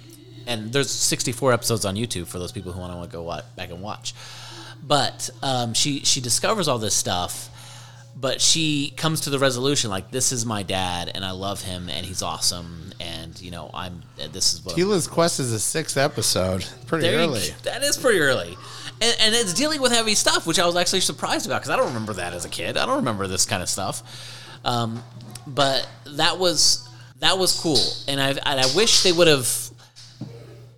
and there's 64 episodes on YouTube for those people who want to go back and watch. But um, she she discovers all this stuff, but she comes to the resolution like this is my dad and I love him and he's awesome and you know I'm this is what I'm- Teela's Quest is a sixth episode. Pretty there you- early. that is pretty early. And, and it's dealing with heavy stuff, which I was actually surprised about because I don't remember that as a kid. I don't remember this kind of stuff. Um, but that was that was cool, and I and I wish they would have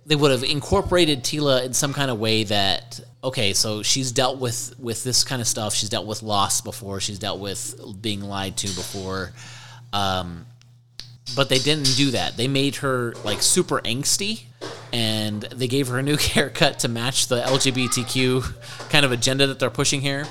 they would have incorporated Teela in some kind of way that okay, so she's dealt with with this kind of stuff. She's dealt with loss before. She's dealt with being lied to before. Um, but they didn't do that. They made her like super angsty, and they gave her a new haircut to match the LGBTQ kind of agenda that they're pushing here.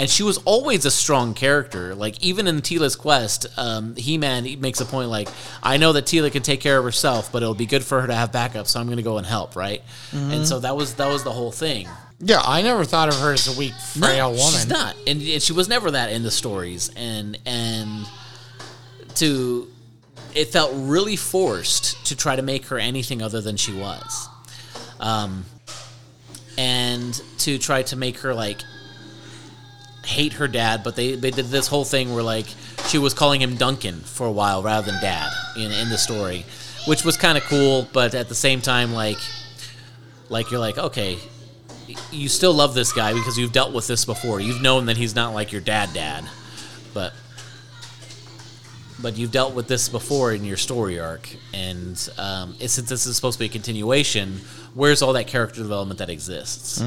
And she was always a strong character. Like even in Teela's quest, um, He-Man makes a point like, "I know that Teela can take care of herself, but it'll be good for her to have backup, so I'm going to go and help." Right? And so that was that was the whole thing. Yeah, I never thought of her as a weak, frail No, woman. She's not, and, and she was never that in the stories. And and to it felt really forced to try to make her anything other than she was, um, and to try to make her like hate her dad. But they they did this whole thing where like she was calling him Duncan for a while rather than dad in in the story, which was kind of cool. But at the same time, like like you're like okay you still love this guy because you've dealt with this before. You've known that he's not like your dad, dad, but but you've dealt with this before in your story arc, and um, since this is supposed to be a continuation, where's all that character development that exists?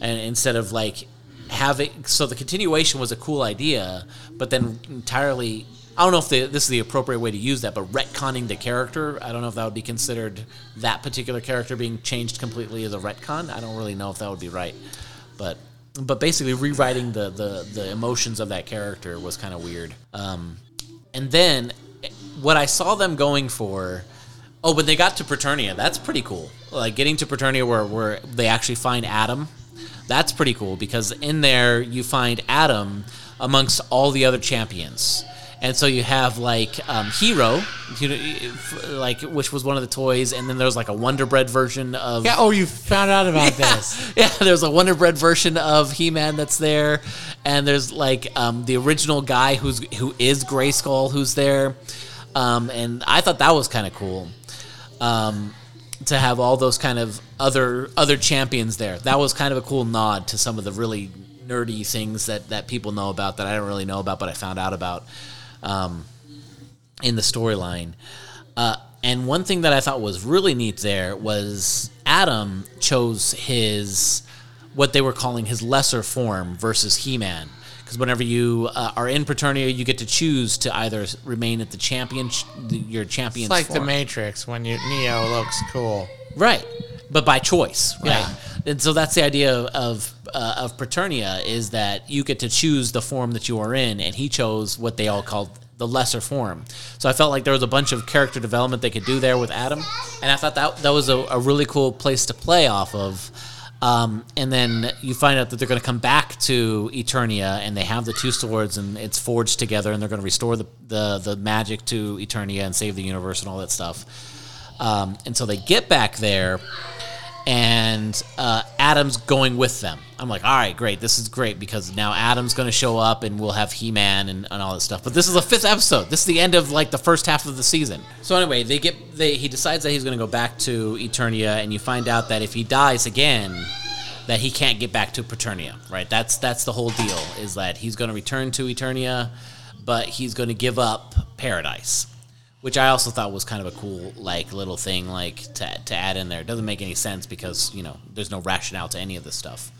And instead of like having, so the continuation was a cool idea, but then entirely. I don't know if this is the appropriate way to use that, but retconning the character, I don't know if that would be considered that particular character being changed completely as a retcon. I don't really know if that would be right, but but basically rewriting the the, the emotions of that character was kind of weird. Um, and then what I saw them going for. Oh, when they got to Preternia, that's pretty cool. Like getting to Preternia where, where they actually find Adam, that's pretty cool because in there you find Adam amongst all the other champions. And so you have like um, Hero, you know, like which was one of the toys, and then there's like a Wonder Bread version of Yeah. Oh, you found out about this. yeah, there's a Wonder Bread version of He-Man that's there, and there's like um, the original guy who's who is Grayskull who's there, um, and I thought that was kind of cool um, to have all those kind of other other champions there. That was kind of a cool nod to some of the really nerdy things that that people know about that I don't really know about, but I found out about um, in the storyline. Uh, and one thing that I thought was really neat there was Adam chose his what they were calling his lesser form versus He-Man. Because whenever you uh, are in Preternia, you get to choose to either remain at the champion, your champion. It's like the. Matrix when you Neo looks cool. Right. But by choice, right? Yeah. and so that's the idea of of, uh, of Preternia is that you get to choose the form that you are in, and he chose what they all called the lesser form. So I felt like there was a bunch of character development they could do there with Adam, and I thought that that was a, a really cool place to play off of. Um, and then you find out that they're going to come back to Eternia, and they have the two swords, and it's forged together, and they're going to restore the, the the magic to Eternia and save the universe and all that stuff. Um, and so they get back there, and uh, Adam's going with them. I'm like, all right, great. This is great because now Adam's going to show up and we'll have He Man and, and all this stuff. But this is the fifth episode. This is the end of like the first half of the season. So anyway, they get they he decides that he's going to go back to Eternia, and you find out that if he dies again, that he can't get back to Preternia. Right? That's that's the whole deal. Is that he's going to return to Eternia, but he's going to give up Paradise which I also thought was kind of a cool like little thing like to, to add in there. It doesn't make any sense because you know there's no rationale to any of this stuff.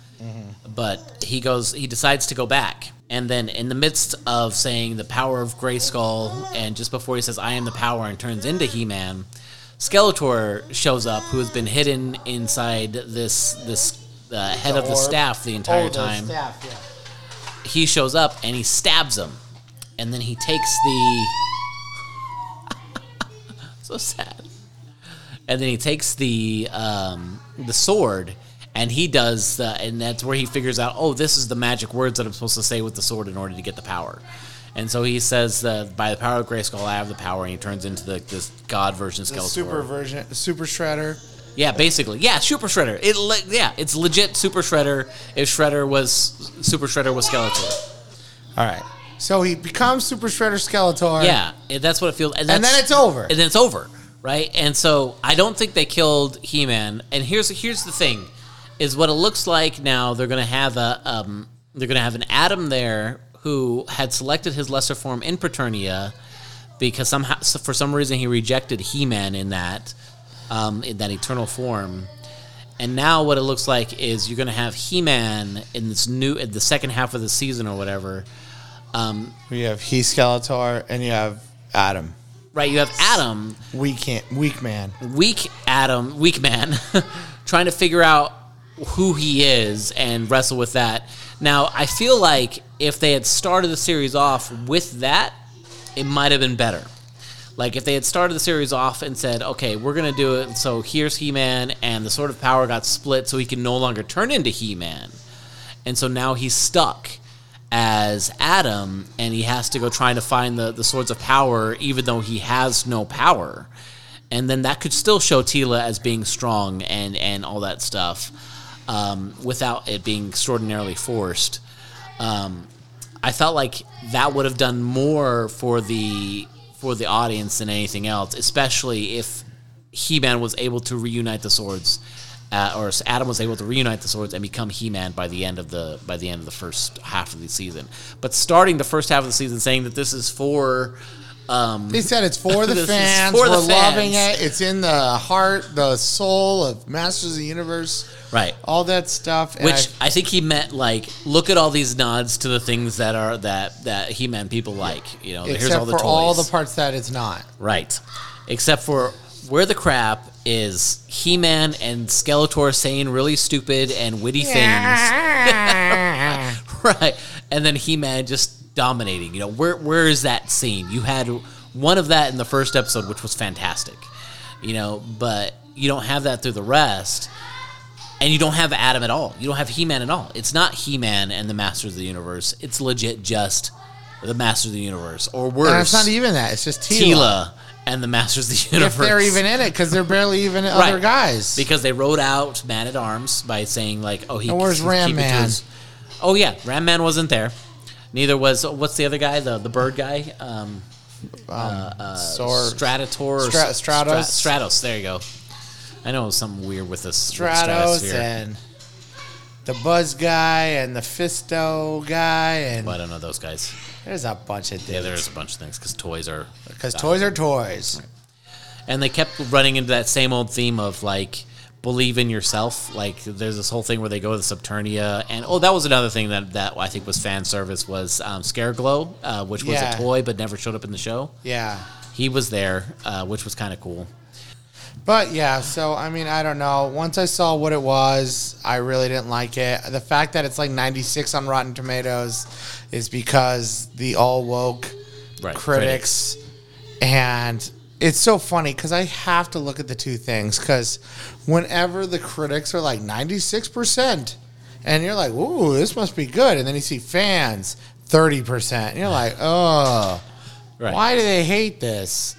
But he goes, he decides to go back, and then in the midst of saying the power of Grayskull, and just before he says I am the power and turns into He-Man, Skeletor shows up, who has been hidden inside this this uh, head of the orb. staff the entire Oh, the time staff, yeah. he shows up and he stabs him, and then he takes the so sad, and then he takes the um, the sword and he does, the, and that's where he figures out, oh, this is the magic words that I'm supposed to say with the sword in order to get the power. And so he says, uh, by the power of Grayskull, I have the power, and he turns into the, this god version The Skeletor. super version, super shredder. Yeah, basically. Yeah, Super Shredder. It le- yeah, it's legit Super Shredder. If Shredder was Super Shredder was Skeletor. All right. So he becomes Super Shredder Skeletor. Yeah, that's what it feels. And, And then it's over. And then it's over, right? And so I don't think they killed He Man. And here's here's the thing, is what it looks like now. They're gonna have a um, they're gonna have an Adam there who had selected his lesser form in Preternia because somehow for some reason he rejected He Man in that um, in that eternal form. And now what it looks like is you're going to have He-Man in this new in the second half of the season or whatever. Um, You have He Skeletor and you have Adam. right, you have Adam Weak, can- weak man. weak Adam, weak man, trying to figure out who he is and wrestle with that. Now, I feel like if they had started the series off with that, it might have been better. Like if they had started the series off and said, "Okay, we're gonna do it." So here's He-Man, and the Sword of Power got split, so he can no longer turn into He-Man, and so now he's stuck as Adam, and he has to go trying to find the the Swords of Power, even though he has no power and then that could still show Teela as being strong and and all that stuff um, without it being extraordinarily forced. Um, I felt like that would have done more for the for the audience than anything else, especially if He-Man was able to reunite the swords, uh, or Adam was able to reunite the swords and become He-Man by the end of the by the end of the first half of the season. But starting the first half of the season saying that this is for um, He said it's for the fans. for the We're loving fans. it. It's in the heart, the soul of Masters of the Universe. right. All that stuff. And Which I- I, think he meant like, look at all these nods to the things that are that that He Man people like. You know, here's except all the for toys. all the parts that it's not. right, except for where the crap is He-Man and Skeletor saying really stupid and witty things. right, and then He-Man just dominating. You know, where where is that scene? You had one of that in the first episode, which was fantastic. You know, but you don't have that through the rest and you don't have Adam at all. You don't have He Man at all. It's not He Man and the Masters of the Universe. It's legit just the Masters of the Universe, or worse, And it's not even that. It's just Teela. Teela and the Masters of the Universe. If they're even in it, because they're barely even other guys. because they wrote out Man at Arms by saying like, "Oh, he." And where's Ram Man? his- Oh yeah, Ram Man wasn't there. Neither was what's the other guy, the the bird guy, um, um uh, Sor- uh, Stratator, Stra- Stratos? Stra- Stratos. There you go. I know it was something weird with this Stratos stratosphere. and the Buzz guy and the Fisto guy and Well, I don't know those guys. there's a bunch of things. Yeah, there's a bunch of things because toys are Because toys are toys. and they kept running into that same old theme of like believe in yourself. Like there's this whole thing where they go to Subternia, and oh, that was another thing that that I think was fan service was um, Scareglow, uh, which was Yeah. a toy but never showed up in the show. Yeah. He was there, uh, which was kind of cool. But yeah, so I mean, I don't know. Once I saw what it was, I really didn't like it. The fact that it's like 96 on Rotten Tomatoes is because the all woke Right, critics, and it's so funny because I have to look at the two things because whenever the critics are like 96%, and you're like, ooh, this must be good, and then you see fans 30%, and you're like, oh, Right. why do they hate this?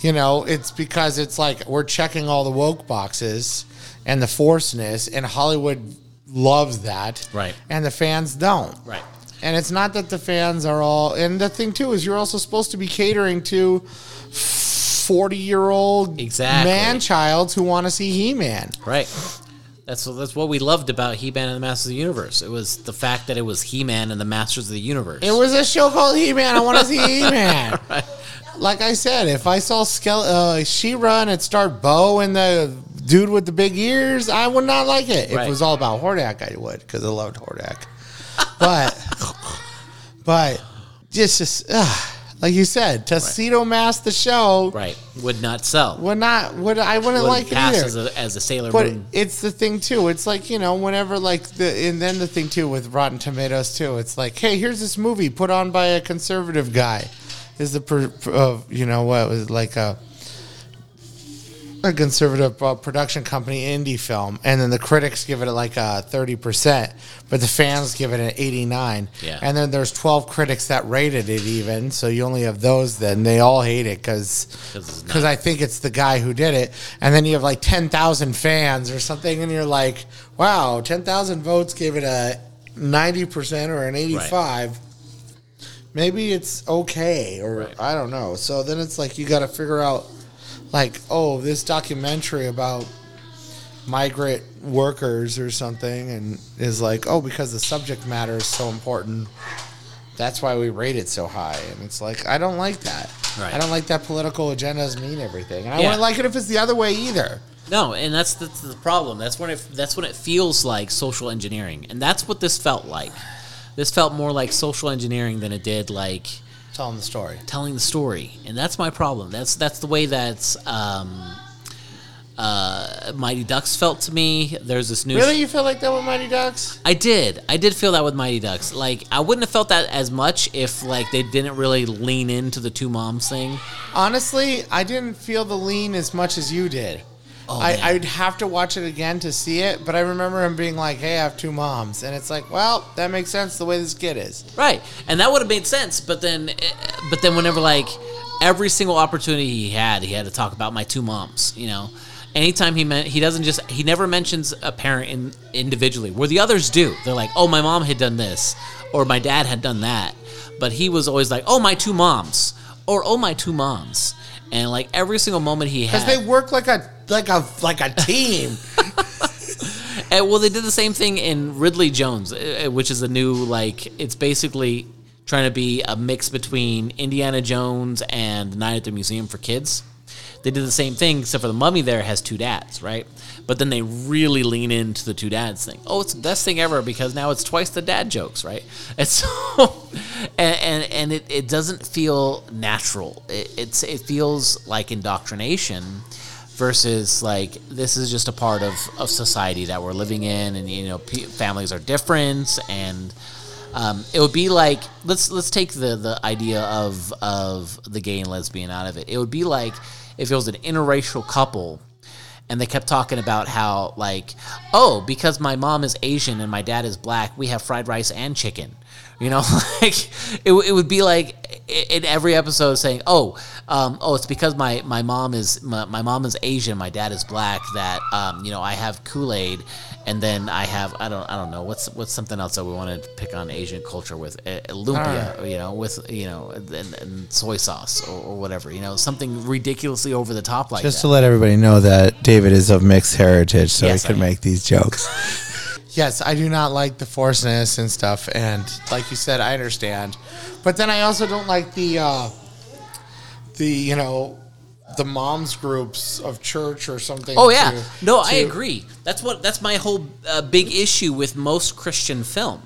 You know, it's because it's like we're checking all the woke boxes and the forceness, and Hollywood loves that. Right. And the fans don't. Right. And it's not that the fans are all. And the thing, too, is you're also supposed to be catering to 40 year old Exactly. man childs who want to see He Man. Right. That's that's what we loved about He-Man and the Masters of the Universe. It was the fact that it was He-Man and the Masters of the Universe. It was a show called He Man. I want to see He Man. Like I said, if I saw Skele- uh, She-Ra and it starred Bo and the dude with the big ears, I would not like it. If Right. it was all about Hordak, I would because I loved Hordak. But, but just, just ugh, like you said, Tuxedo Mask the show right. Would not sell. would not would I wouldn't Wouldn't like it pass either. as a, as a Sailor But Moon. it's the thing too. It's like you know, whenever like the and then the thing too with Rotten Tomatoes too. It's like, hey, here's this movie put on by a conservative guy. Is the per, uh, you know what was like a a conservative uh, production company indie film, and then the critics give it like a thirty percent, but the fans give it an eighty nine. Yeah. And then there's twelve critics that rated it even, so you only have those. Then they all hate it because because I think it's the guy who did it, and then you have like ten thousand fans or something, and you're like, wow, ten thousand votes gave it a ninety percent or an eighty five. Maybe it's okay, or Right. I don't know. So then it's like you got to figure out, like, oh, this documentary about migrant workers or something, and is like, oh, because the subject matter is so important. That's why we rate it so high, and it's like I don't like that. Right. I don't like that political agendas mean everything, and I Yeah. wouldn't like it if it's the other way either. No, and that's that's the problem. That's when it that's when it feels like social engineering, and that's what this felt like. This felt more like social engineering than it did like Telling the story. telling the story, and that's my problem. That's that's the way that um, uh, Mighty Ducks felt to me. There's this new Really, you feel like that with Mighty Ducks? I did. I did feel that with Mighty Ducks. Like I wouldn't have felt that as much if like they didn't really lean into the two moms thing. Honestly, I didn't feel the lean as much as you did. Oh, I, man. I'd have to watch it again to see it, but I remember him being like, "Hey, I have two moms," and it's like, well, that makes sense the way this kid is. Right, and that would have made sense. But then, eh, but then whenever like every single opportunity he had, he had to talk about my two moms. You know, anytime he meant he doesn't just he never mentions a parent in, individually, where the others do. They're like, oh, my mom had done this, or my dad had done that, but he was always like, oh, my two moms, or oh, my two moms, and like every single moment he had, Because they work like a like a like a team. And, well, they did the same thing in Ridley Jones, uh, which is a new like it's basically trying to be a mix between Indiana Jones and Night at the Museum for Kids. They did the same thing, except for the mummy there has two dads, right? But then they really lean into the two dads thing. Oh, it's the best thing ever because now it's twice the dad jokes, right? And so, and and, and it, it doesn't feel natural. It, it's it feels like indoctrination versus like this is just a part of, of society that we're living in and you know pe families are different and um, it would be like let's let's take the the idea of of the gay and lesbian out of it. It would be like if it was an interracial couple and they kept talking about how like oh because my mom is asian and my dad is black we have fried rice and chicken you know like it, it would be like in every episode saying oh um, oh it's because my, my mom is my, my mom is asian my dad is black that um, you know i have kool-aid and then i have i don't i don't know what's what's something else that we want to pick on asian culture with uh, lumpia you know with you know and, and soy sauce or, or whatever you know something ridiculously over the top like Just that to let everybody know that David is of mixed heritage, so Yes, he can am. make these jokes. yes, I do not like the forceness and stuff, and like you said, I understand. But then I also don't like the, uh, the you know, the moms groups of church or something. Oh yeah, to- no, I agree. That's what that's my whole uh, big issue with most Christian film,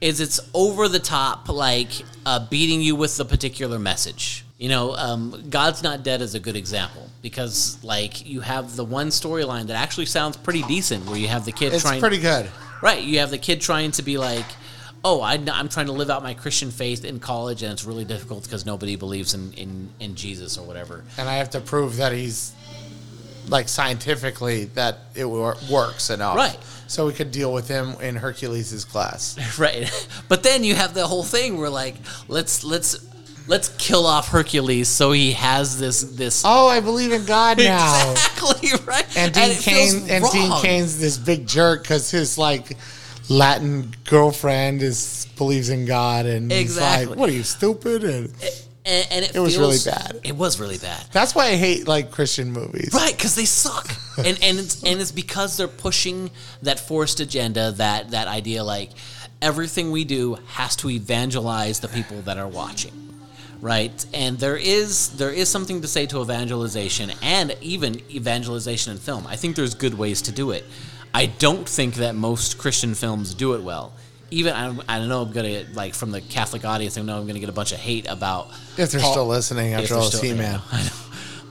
is it's over the top, like uh, beating you with the particular message. You know, um, God's Not Dead is a good example because, like, you have the one storyline that actually sounds pretty decent, where you have the kid It's trying. pretty good. Right, you have the kid trying to be like, "Oh, I, am trying to live out my Christian faith in college, and it's really difficult because nobody believes in, in in Jesus or whatever." And I have to prove that he's like scientifically that it works enough. Right. So we could deal with him in Hercules' class. Right, but then you have the whole thing where like, let's let's let's kill off Hercules so he has this this Oh, I believe in God now. exactly right, And Dean it feels Cain and Dean. Cain's this big jerk because his like Latin girlfriend is believes in God and he's Exactly. like, "What are you stupid?" And and, and it, It was really bad. It was really bad. that's why I hate like Christian movies. Right, because they suck, and and it's and it's because they're pushing that forced agenda, that that idea like everything we do has to evangelize the people that are watching, right? And there is there is something to say to evangelization and even evangelization in film. I think there's good ways to do it. I don't think that most Christian films do it well. Even I, I don't know I'm gonna get, like from the Catholic audience. I know I'm gonna get a bunch of hate about If they're Paul- still listening after all this still- know.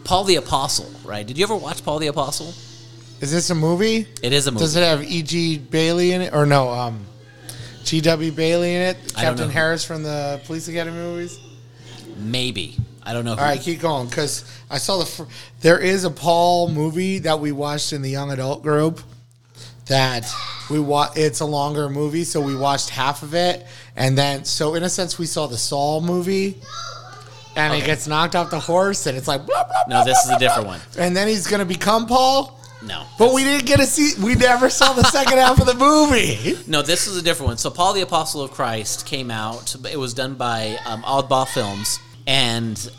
Paul the Apostle, right? Did you ever watch Paul the Apostle? Is this a movie? It is a movie. Does it have E.G. Bailey in it or no? Um, G.W. Bailey in it. Captain. Harris from the Police Academy movies. Maybe. I don't know. All right, keep going because I saw the. Fr- there is a Paul movie that we watched in the young adult group. That we wa- It's a longer movie, so we watched half of it, and then so in a sense we saw the Saul movie, and he gets knocked off the horse, and it's like blah, blah, No, this is a different one. and then he's gonna become Paul. No. But we didn't get to see. We never saw the second half of the movie. No, this is a different one. So, Paul the Apostle of Christ came out. It was done by um, Oddball Films, and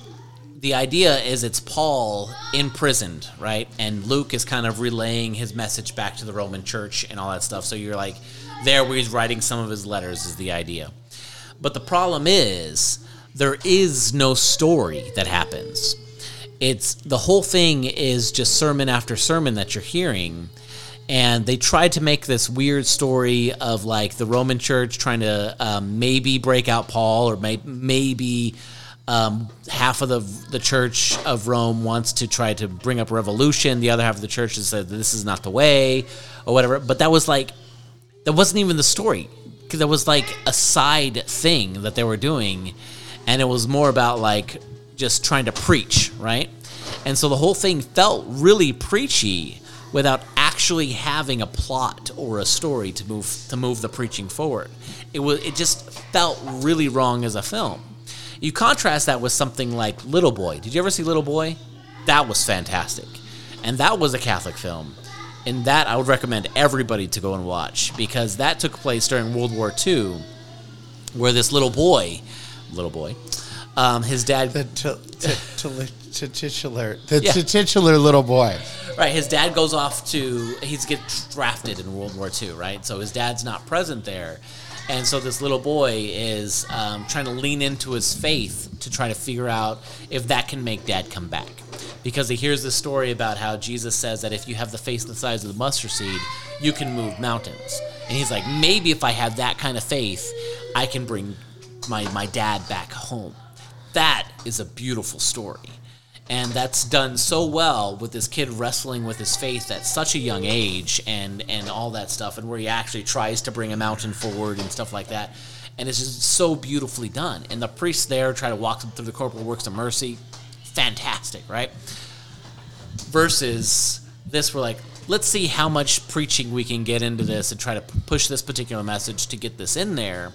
the idea is it's Paul imprisoned, right? And Luke is kind of relaying his message back to the Roman Church and all that stuff. So you're like, there where he's writing some of his letters is the idea. But the problem is there is no story that happens. It's the whole thing is just sermon after sermon that you're hearing. And they tried to make this weird story of like the Roman church trying to um, maybe break out Paul, or may- maybe um, half of the the church of Rome wants to try to bring up revolution. The other half of the church has said this is not the way, or whatever. But that was like that wasn't even the story. That was like a side thing that they were doing. And it was more about like just trying to preach right? And so the whole thing felt really preachy without actually having a plot or a story to move to move the preaching forward. It was it just felt really wrong as a film you contrast that with something like little boy did you ever see little boy that was fantastic and that was a catholic film and that I would recommend everybody to go and watch because that took place during World War II, where this little boy, little boy, um, his dad, The t- t- titular, the Yeah. titular little boy. right, his dad goes off to he's get drafted in World War II, right? So his dad's not present there, and so this little boy is um, trying to lean into his faith to try to figure out if that can make dad come back. Because he hears this story about how Jesus says that if you have the faith the size of the mustard seed, you can move mountains. And he's like, maybe if I have that kind of faith, I can bring my, my dad back home. That is a beautiful story. And that's done so well with this kid wrestling with his faith at such a young age and, and all that stuff, and where he actually tries to bring a mountain forward and stuff like that. And it's just so beautifully done. And the priests there try to walk him through the corporal works of mercy. Fantastic, right? Versus this, we're like, let's see how much preaching we can get into this and try to push this particular message to get this in there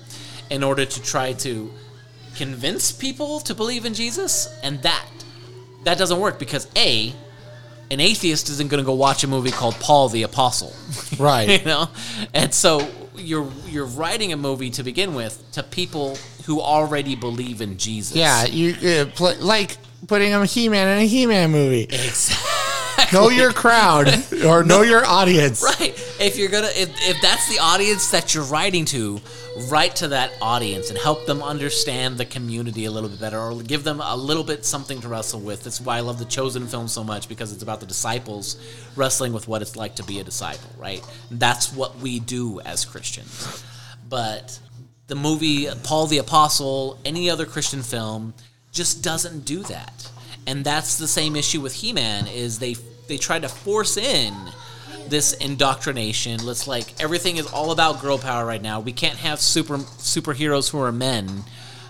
in order to try to convince people to believe in Jesus. And that that doesn't work because A, an atheist isn't going to go watch a movie called Paul the Apostle. Right. you know? And so you're you're writing a movie to begin with to people who already believe in Jesus. Yeah, you uh, pl- like putting a He-Man in a He-Man movie. Exactly. Know your crowd or know your audience. Right. If you're gonna, if, if that's the audience that you're writing to, write to that audience and help them understand the community a little bit better, or give them a little bit something to wrestle with. That's why I love the Chosen film so much because it's about the disciples wrestling with what it's like to be a disciple. Right. That's what we do as Christians. But the movie Paul the Apostle, any other Christian film, just doesn't do that. And that's the same issue with He-Man is they they try to force in this indoctrination. Let's like everything is all about girl power right now. We can't have super superheroes who are men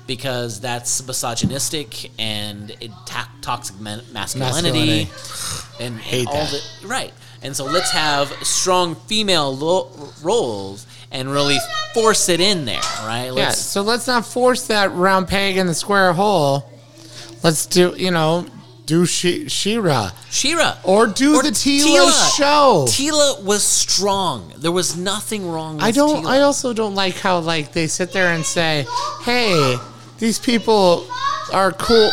because that's misogynistic and it ta- toxic man- masculinity, Masculinity. and, and Hate all that. the right. And so let's have strong female lo- roles and really force it in there, right? Yeah, Let's, so let's not force that round peg in the square hole. Let's do, you know, do she- She-Ra. She-Ra. Or do the Teela, show. Teela was strong. There was nothing wrong with I don't. Teela. I also don't like how like they sit there and say, "Hey, these people are cool."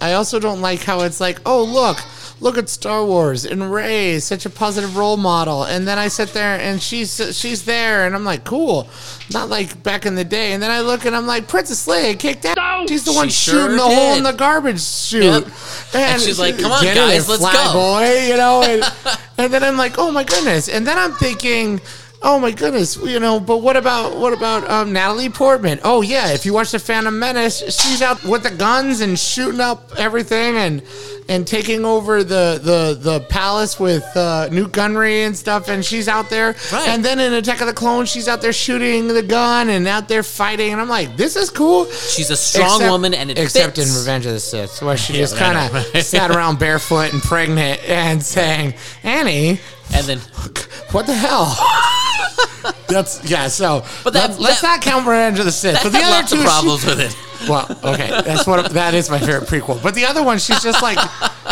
I also don't like how it's like, "Oh, look, look at Star Wars and Rey, such a positive role model," and then I sit there and she's she's there, and I'm like, "Cool," not like back in the day. And then I look and I'm like, "Princess Leia kicked ass." She's the one sure shooting the hole in the garbage chute, Yep. And she's like, "Come on, guys, there, let's go." boy," you know. And, and then I'm like, "Oh my goodness!" And then I'm thinking. Oh my goodness, you know, but what about what about um, Natalie Portman? Oh yeah, if you watch the Phantom Menace, she's out with the guns and shooting up everything and and taking over the the the palace with uh, Nute Gunray and stuff, and she's out there. Right. And then in Attack of the Clones, she's out there shooting the gun and out there fighting, and I'm like, this is cool. She's a strong Except- woman, and it except fits. in Revenge of the Sith, where she just kind of sat around barefoot and pregnant and saying, "Annie, And then, what the hell?" That's yeah. So, But that- let's, let's that- not count Revenge of the Sith. but the other lots two, of she- problems with it. well, okay, that's what that is my favorite prequel. But the other one, she's just like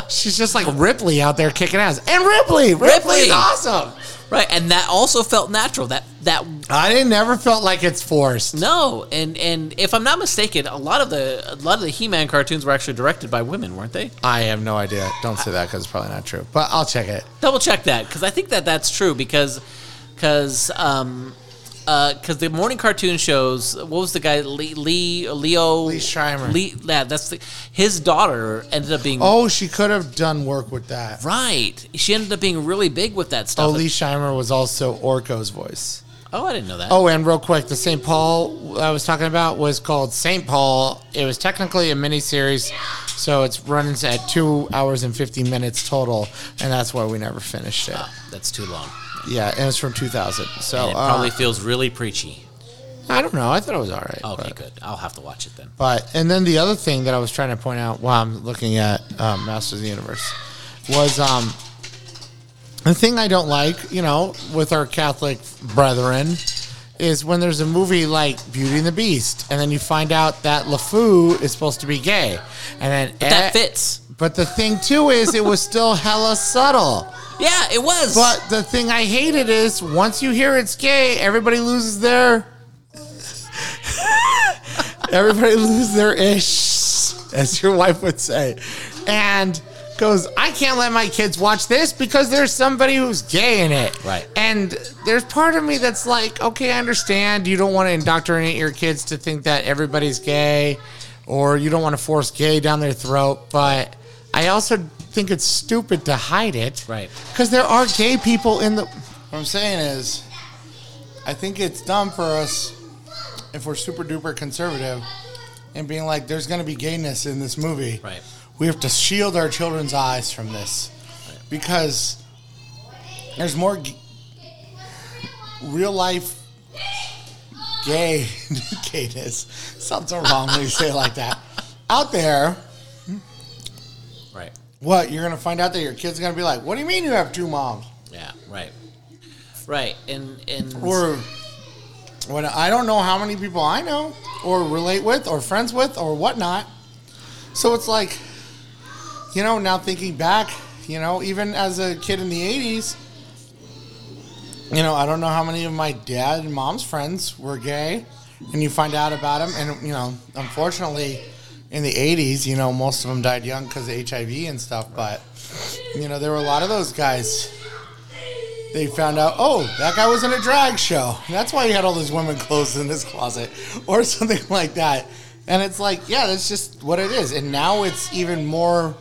she's just like Ripley out there kicking ass, and Ripley, Ripley's Ripley. Is awesome. Right, and that also felt natural. That that I didn't never felt like it's forced. no, and and if I'm not mistaken, a lot of the a lot of the He-Man cartoons were actually directed by women, weren't they? I have no idea. Don't say that because it's probably not true. But I'll check it. Double check that because I think that that's true because because um Uh, because the morning cartoon shows what was the guy Lee, Lee Leo Lee Schreiber. Lee yeah that's the, his daughter ended up being Oh, she could have done work with that. right she ended up being really big with that stuff. Oh, Lee Scheimer was also Orko's voice. oh I didn't know that Oh, and real quick, the St. Paul I was talking about was called St. Paul. It was technically a miniseries, so it's running at two hours and 50 minutes total, and that's why we never finished it. Ah, that's too long Yeah, and it's from 2000. So and it uh, probably feels really preachy I don't know. I thought it was all right. okay but, good I'll have to watch it then but and then the other thing that I was trying to point out while I'm looking at um, Masters of the Universe was um, the thing I don't like, you know, with our Catholic brethren, is when there's a movie like Beauty and the Beast, and then you find out that LeFou is supposed to be gay, and then that eh, fits But the thing too is, it was still hella subtle. Yeah it was But the thing I hated is once you hear it's gay, everybody loses their everybody loses their ish, as your wife would say, and goes, I can't let my kids watch this because there's somebody who's gay in it. Right. And there's part of me that's like, okay, I understand you don't want to indoctrinate your kids to think that everybody's gay, or you don't want to force gay down their throat, but I also think it's stupid to hide it. Right. Because there are gay people in the. What I'm saying is, I think it's dumb for us if we're super duper conservative and being like, there's going to be gayness in this movie. right We have to shield our children's eyes from this because there's more g- real life gay gayness. Sounds so wrong when you say it like that. Out there, right what you're gonna find out that your kid's gonna be like, "What do you mean you have two moms?" yeah right right and and Or when I don't know how many people I know or relate with or friends with or whatnot. So it's like, you know, now thinking back, you know, even as a kid in the 80s, you know, I don't know how many of my dad and mom's friends were gay. And you find out about them. And, you know, unfortunately, in the 80s, you know, most of them died young because of HIV and stuff. But, you know, there were a lot of those guys they found out, oh, that guy was in a drag show. That's why he had all those women clothes in his closet, or something like that. And it's like, yeah, that's just what it is. And now it's even more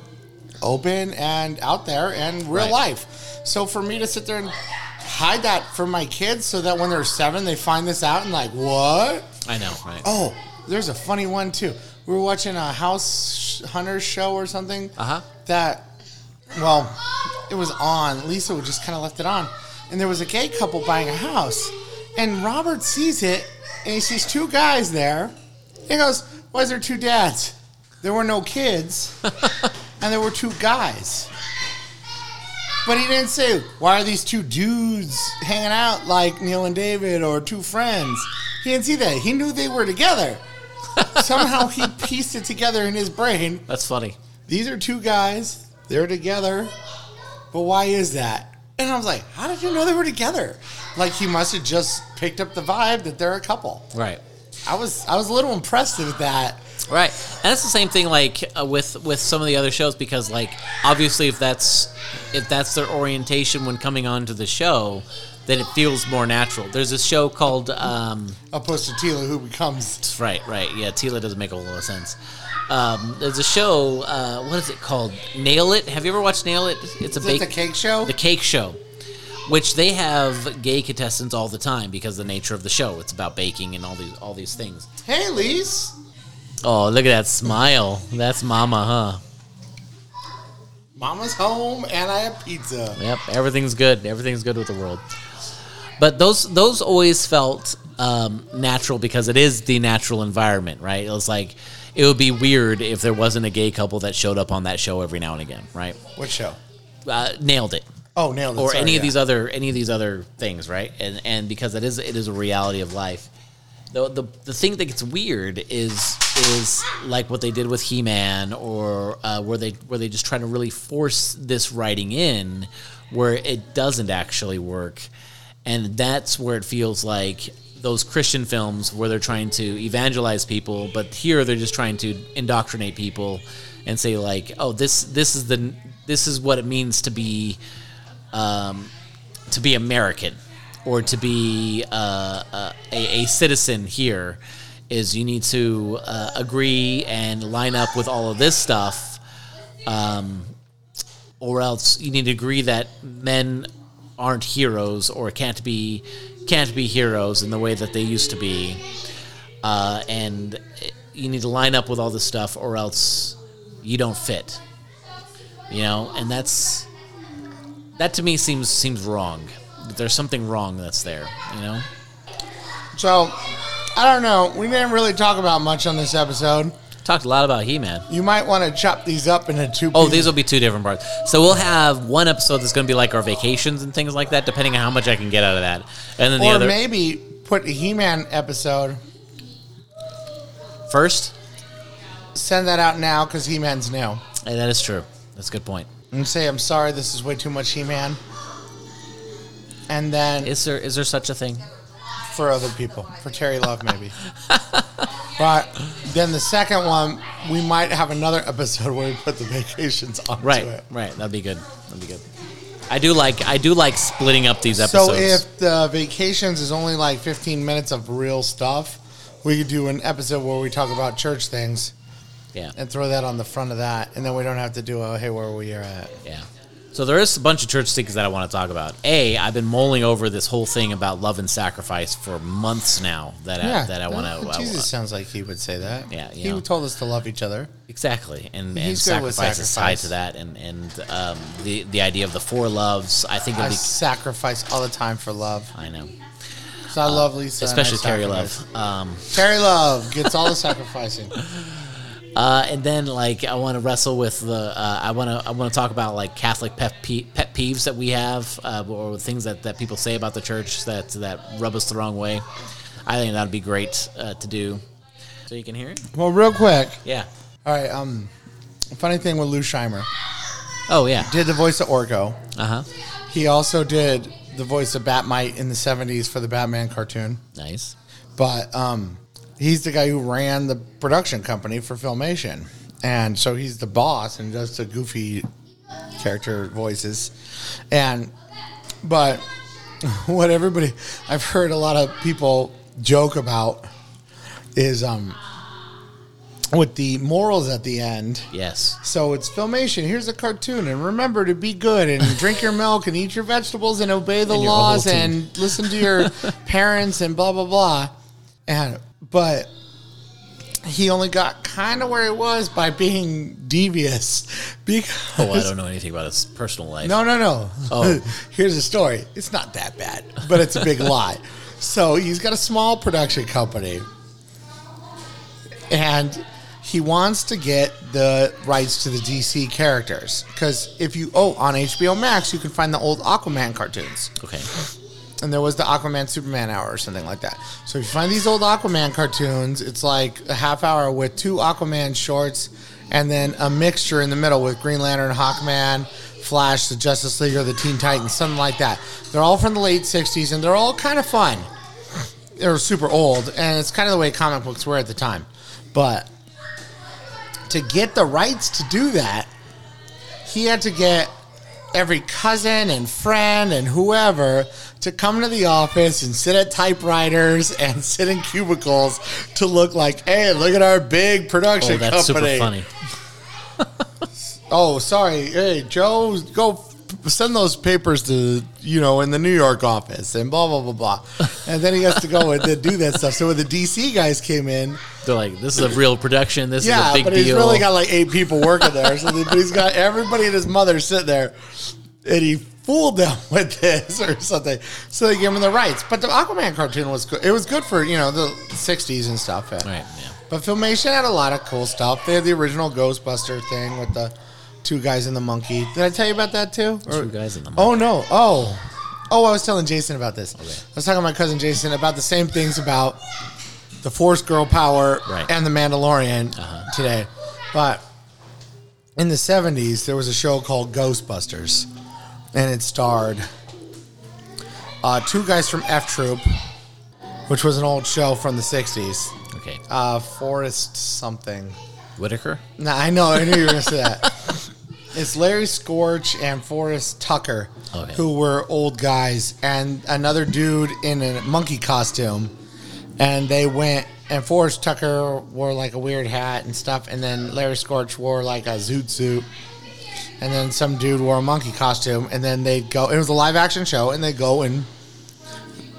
open and out there and real Right. life. So for me to sit there and hide that from my kids so that when they're seven, they find this out and like, what? I know right Oh, there's a funny one too. We were watching a house hunter show or something. Uh huh. That, well, it was on. Lisa would just kind of left it on, and there was a gay couple buying a house, and Robert sees it, and he sees two guys there. He goes, "Why is there two dads? There were no kids, and there were two guys." But he didn't say, why are these two dudes hanging out like Neil and David or two friends? He didn't see that. He knew they were together. Somehow he pieced it together in his brain. That's funny. These are two guys. They're together. But why is that? And I was like, how did you know they were together? Like he must have just picked up the vibe that they're a couple. Right. I was I was a little impressed with that. Right, and that's the same thing like uh, with with some of the other shows because like obviously if that's if that's their orientation when coming onto the show, then it feels more natural. There's a show called um, Opposed to Teela, who becomes right, right, yeah, Teela doesn't make a whole lot of sense. Um, there's a show, uh, what is it called? Nail It. Have you ever watched Nail It? It's a Is bake the cake show? the cake show, which they have gay contestants all the time because of the nature of the show. It's about baking and all these all these things. Hey, Lise. Oh, look at that smile. That's Mama, huh? Mama's home and I have pizza. Yep, everything's good. Everything's good with the world. But those those always felt um, natural because it is the natural environment, right? It was like it would be weird if there wasn't a gay couple that showed up on that show every now and again, right? What show? Uh, nailed it. Oh, nailed it. Or Sorry, any of these other any of these other things, right? And and because it is it is a reality of life. The, the, the thing that gets weird is is like what they did with He Man, or uh, where they where they just try to really force this writing in, where it doesn't actually work, and that's where it feels like those Christian films where they're trying to evangelize people, but here they're just trying to indoctrinate people and say like, oh, this this is the this is what it means to be um, to be American or to be uh, uh, a, a citizen here is you need to uh, agree and line up with all of this stuff, um, or else you need to agree that men aren't heroes or can't be can't be heroes in the way that they used to be, uh, and you need to line up with all this stuff, or else you don't fit. You know, and that's that to me seems seems wrong. There's something wrong that's there. You know. So, I don't know. We didn't really talk about much on this episode. Talked a lot about He-Man. You might want to chop these up into two. Oh, pieces. these will be two different parts. So we'll have one episode that's going to be like our vacations and things like that, depending on how much I can get out of that. And then the or other maybe put a He-Man episode. first. Send that out now because He-Man's new. Hey, that is true. That's a good point. And say, I'm sorry, this is way too much He-Man. And then Is there is there such a thing? for other people, for Terry Love maybe. but then the second one, we might have another episode where we put the vacations onto Right, it. right. That'd be good. That'd be good. I do like I do like splitting up these episodes. So if the vacations is only like 15 minutes of real stuff, we could do an episode where we talk about church things yeah, and throw that on the front of that, and then we don't have to do a hey where we are at. yeah. So there is a bunch of church things that I want to talk about. A, I've been mulling over this whole thing about love and sacrifice for months now. That I, that I want to. Jesus sounds like he would say that. Yeah, he know. told us to love each other. Exactly, and, and He's with sacrifice is tied to that, and and um, the the idea of the four loves. I think it'll I be. sacrifice all the time for love. I know, 'Cause I love Lisa, especially Terry sacrifice. Love. Um, Terry Love gets all the sacrificing. uh, and then like I want to wrestle with the. Uh, I want to I want to talk about like Catholic pet, pe- pet peeves that we have, uh, or things that, that people say about the church that that rub us the wrong way. I think that'd be great uh, to do. So you can hear it. Well, real quick. Yeah. All right. Um, funny thing with Lou Scheimer Oh yeah. did the voice of Orko. Uh huh. He also did the voice of Bat-Mite in the '70s for the Batman cartoon. Nice. But um, he's the guy who ran the production company for Filmation, and so he's the boss and does the goofy character voices. And but what everybody I've heard a lot of people joke about is um with the morals at the end. Yes. So it's filmation. Here's a cartoon, and remember to be good and drink your milk and eat your vegetables and obey the And laws and listen to your parents and blah blah blah. And but he only got kind of where he was by being devious. Because Oh, I don't know anything about his personal life. No, no, no. Oh. Here's the story. It's not that bad, but it's a big lie. So he's got a small production company, and he wants to get the rights to the DC characters. Because if you oh on HBO Max, you can find the old Aquaman cartoons Okay. And there was the Aquaman Superman hour or something like that. So if you find these old Aquaman cartoons, it's like a half hour with two Aquaman shorts and then a mixture in the middle with Green Lantern, Hawkman, Flash, the Justice League, or the Teen Titans, something like that. They're all from the late 60s and they're all kind of fun. They're super old, and it's kind of the way comic books were at the time. But to get the rights to do that, he had to get every cousin and friend and whoever to come to the office and sit at typewriters and sit in cubicles to look like, hey, look at our big production Oh, that's company. super funny. Oh, sorry. Hey, Joe, go send those papers to, you know, in the New York office and blah, blah, blah, blah. And then he has to go and do that stuff. So when the DC guys came in, They're like, this is a real production. This is a big but deal. he's really got like eight people working there. So the, but he's got everybody and his mother sitting there, and he fooled them with this or something. So they gave him the rights. But the Aquaman cartoon was good. It was good for you know the '60s and stuff. right. Yeah. But Filmation had a lot of cool stuff. They had the original Ghostbuster thing with the two guys and the monkey. Did I tell you about that too? Or- Two guys in the. Monkey. Oh no! Oh, oh! I was telling Jason about this. I was talking to my cousin Jason about the same things about the Force Girl Power Right. and the Mandalorian Uh-huh. today. But in the '70s, there was a show called Ghostbusters, and it starred uh, two guys from F Troop, which was an old show from the '60s. Okay. Uh, Forrest something. Whitaker. Nah, I know. I knew you were gonna say that. It's Larry Storch and Forrest Tucker, oh, Okay. who were old guys, and another dude in a monkey costume. And they went, and Forrest Tucker wore like a weird hat and stuff, and then Larry Storch wore like a zoot suit, and then some dude wore a monkey costume, and then they'd go. It was a live action show, and they go and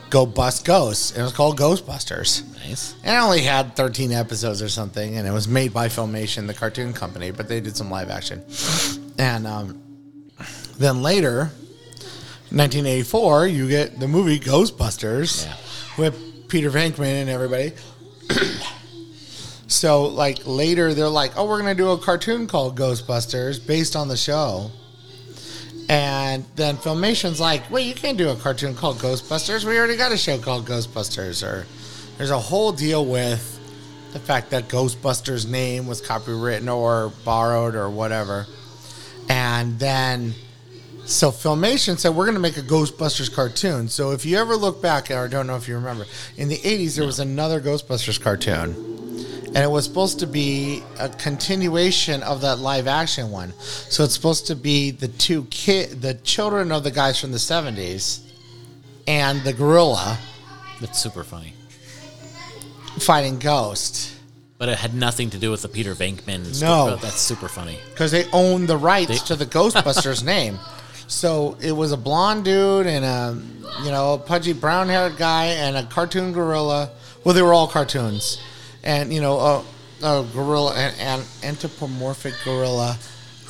go bust ghosts. It was called Ghostbusters. Nice. And it only had 13 episodes or something, and it was made by Filmation, the cartoon company, but they did some live action. And um, then later, 1984, you get the movie Ghostbusters Yeah. with Peter Venkman and everybody. so, like, later they're like, oh, we're going to do a cartoon called Ghostbusters based on the show. And then Filmation's like, wait, you can't do a cartoon called Ghostbusters. We already got a show called Ghostbusters. Or there's a whole deal with the fact that Ghostbusters' name was copywritten or borrowed or whatever. And then, so Filmation said, we're going to make a Ghostbusters cartoon. So if you ever look back, or I don't know if you remember, in the 80s, there was another Ghostbusters cartoon and it was supposed to be a continuation of that live action one. So it's supposed to be the two kid, the children of the guys from the seventies, and the gorilla That's super funny. fighting Ghost But it had nothing to do with the Peter Venkman. No. But that's super funny. because they own the rights They- to the Ghostbusters name. So it was a blonde dude and a you know a pudgy brown haired guy and a cartoon gorilla. Well, they were all cartoons, and you know a, a gorilla and an anthropomorphic gorilla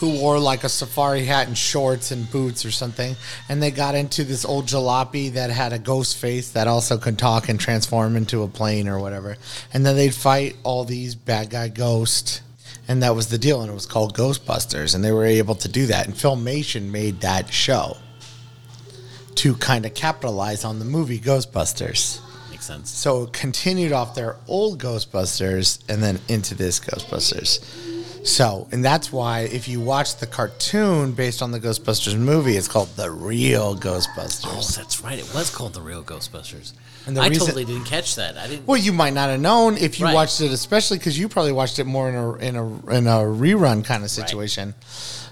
who wore like a safari hat and shorts and boots or something. And they got into this old jalopy that had a ghost face that also could talk and transform into a plane or whatever. And then they'd fight all these bad guy ghosts. And that was the deal. And it was called Ghostbusters. And they were able to do that. And Filmation made that show to kind of capitalize on the movie Ghostbusters. Makes sense. So it continued off their old Ghostbusters and then into this Ghostbusters. So, and that's why if you watch the cartoon based on the Ghostbusters movie, it's called The Real Ghostbusters. Oh, that's right. It was called the Real Ghostbusters. And I reason- totally didn't catch that. I didn't. Well, you might not have known if you Right. watched it, especially because you probably watched it more in a in a in a rerun kind of situation.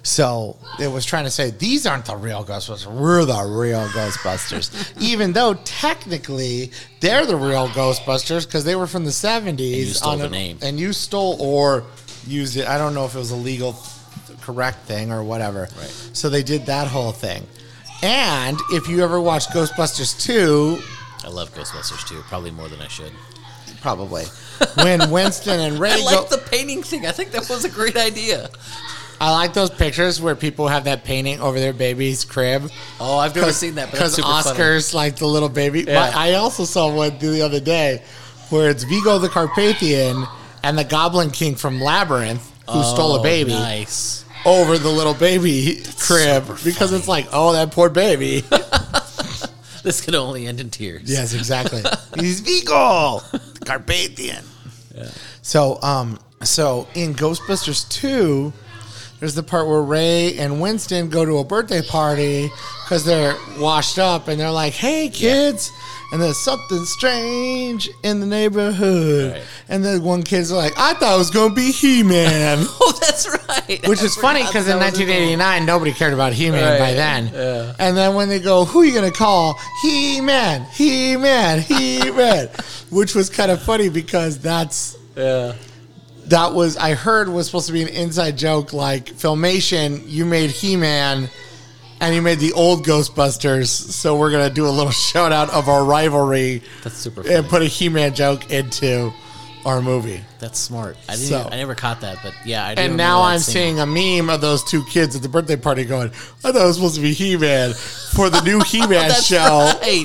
So it was trying to say these aren't the real Ghostbusters. We're the real Ghostbusters, even though technically they're the real Ghostbusters because they were from the seventies. you stole the name. and you stole or used it. I don't know if it was a legal correct thing or whatever. Right. So they did that whole thing. And if you ever watched Ghostbusters two, I love Ghostbusters 2, Probably more than I should. probably. When Winston and Ray I go, like the painting thing. I think that was a great idea. I like those pictures where people have that painting over their baby's crib. Oh, I've never seen that, Because super funny. Oscar's like the little baby. Yeah. But I also saw one the other day where it's Vigo the Carpathian and the Goblin King from Labyrinth who stole a Oh, baby Nice. over the little baby crib because funny. it's like, oh, that poor baby. This could only end in tears. yes, exactly. He's Vigo, Carpathian. So, um, so in Ghostbusters 2, there's the part where Ray and Winston go to a birthday party because they're washed up and they're like, hey, kids. And there's something strange in the neighborhood. Right. And then one kid's like, I thought it was going to be He Man. Oh, that's right. Which I is funny because in that was a thing. 1989, nobody cared about He Man Right. by then. Yeah. And then when they go, who are you going to call? He Man, He Man, He Man. Which was kind of funny because that's Yeah. That was I heard was supposed to be an inside joke like Filmation, you made He Man and you made the old Ghostbusters, so we're gonna do a little shout out of our rivalry That's super funny. and put a He Man joke into our movie. That's smart. I didn't. So- I never caught that, but yeah, I And now I'm scene. seeing a meme of those two kids at the birthday party going, I thought it was supposed to be He Man for the new He Man That's show. right.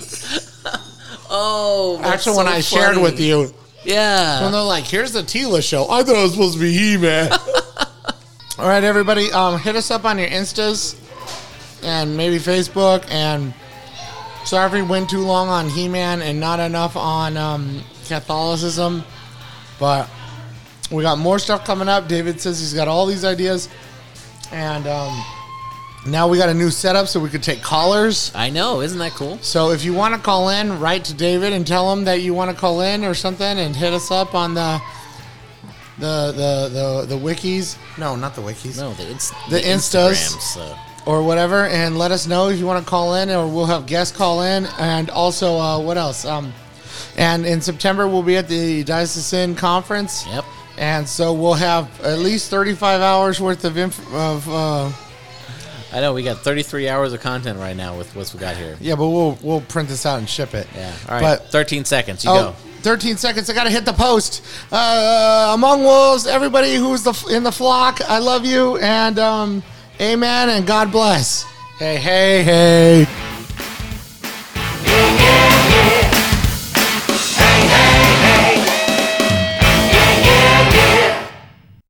oh, that's Actually, when so I shared with you, yeah. when they're like, "Here's the Teela show," I thought it was supposed to be He Man. All right, everybody, um, hit us up on your Instas and maybe Facebook. And sorry if we went too long on He Man and not enough on um, Catholicism, but we got more stuff coming up. David says he's got all these ideas, and um, now we got a new setup so we could take callers. I know, isn't that cool? So if you want to call in, write to David and tell him that you want to call in or something, and hit us up on the the the the, the wikis. No, not the wikis. No, the, inst- The Instas. Instagrams, uh, Or whatever, and let us know if you want to call in, or we'll have guests call in, and also uh, what else? Um, and in September we'll be at the Diocesan Conference. Yep. And so we'll have at least thirty-five hours worth of inf- of. Uh, I know we got 33 hours of content right now with what we got here. yeah, but we'll we'll print this out and ship it. Yeah. All right. But 13 seconds. You Oh, go. 13 seconds. I got to hit the post. Uh, among wolves, everybody who's the in the flock, I love you and um, amen and God bless. Hey, hey, hey.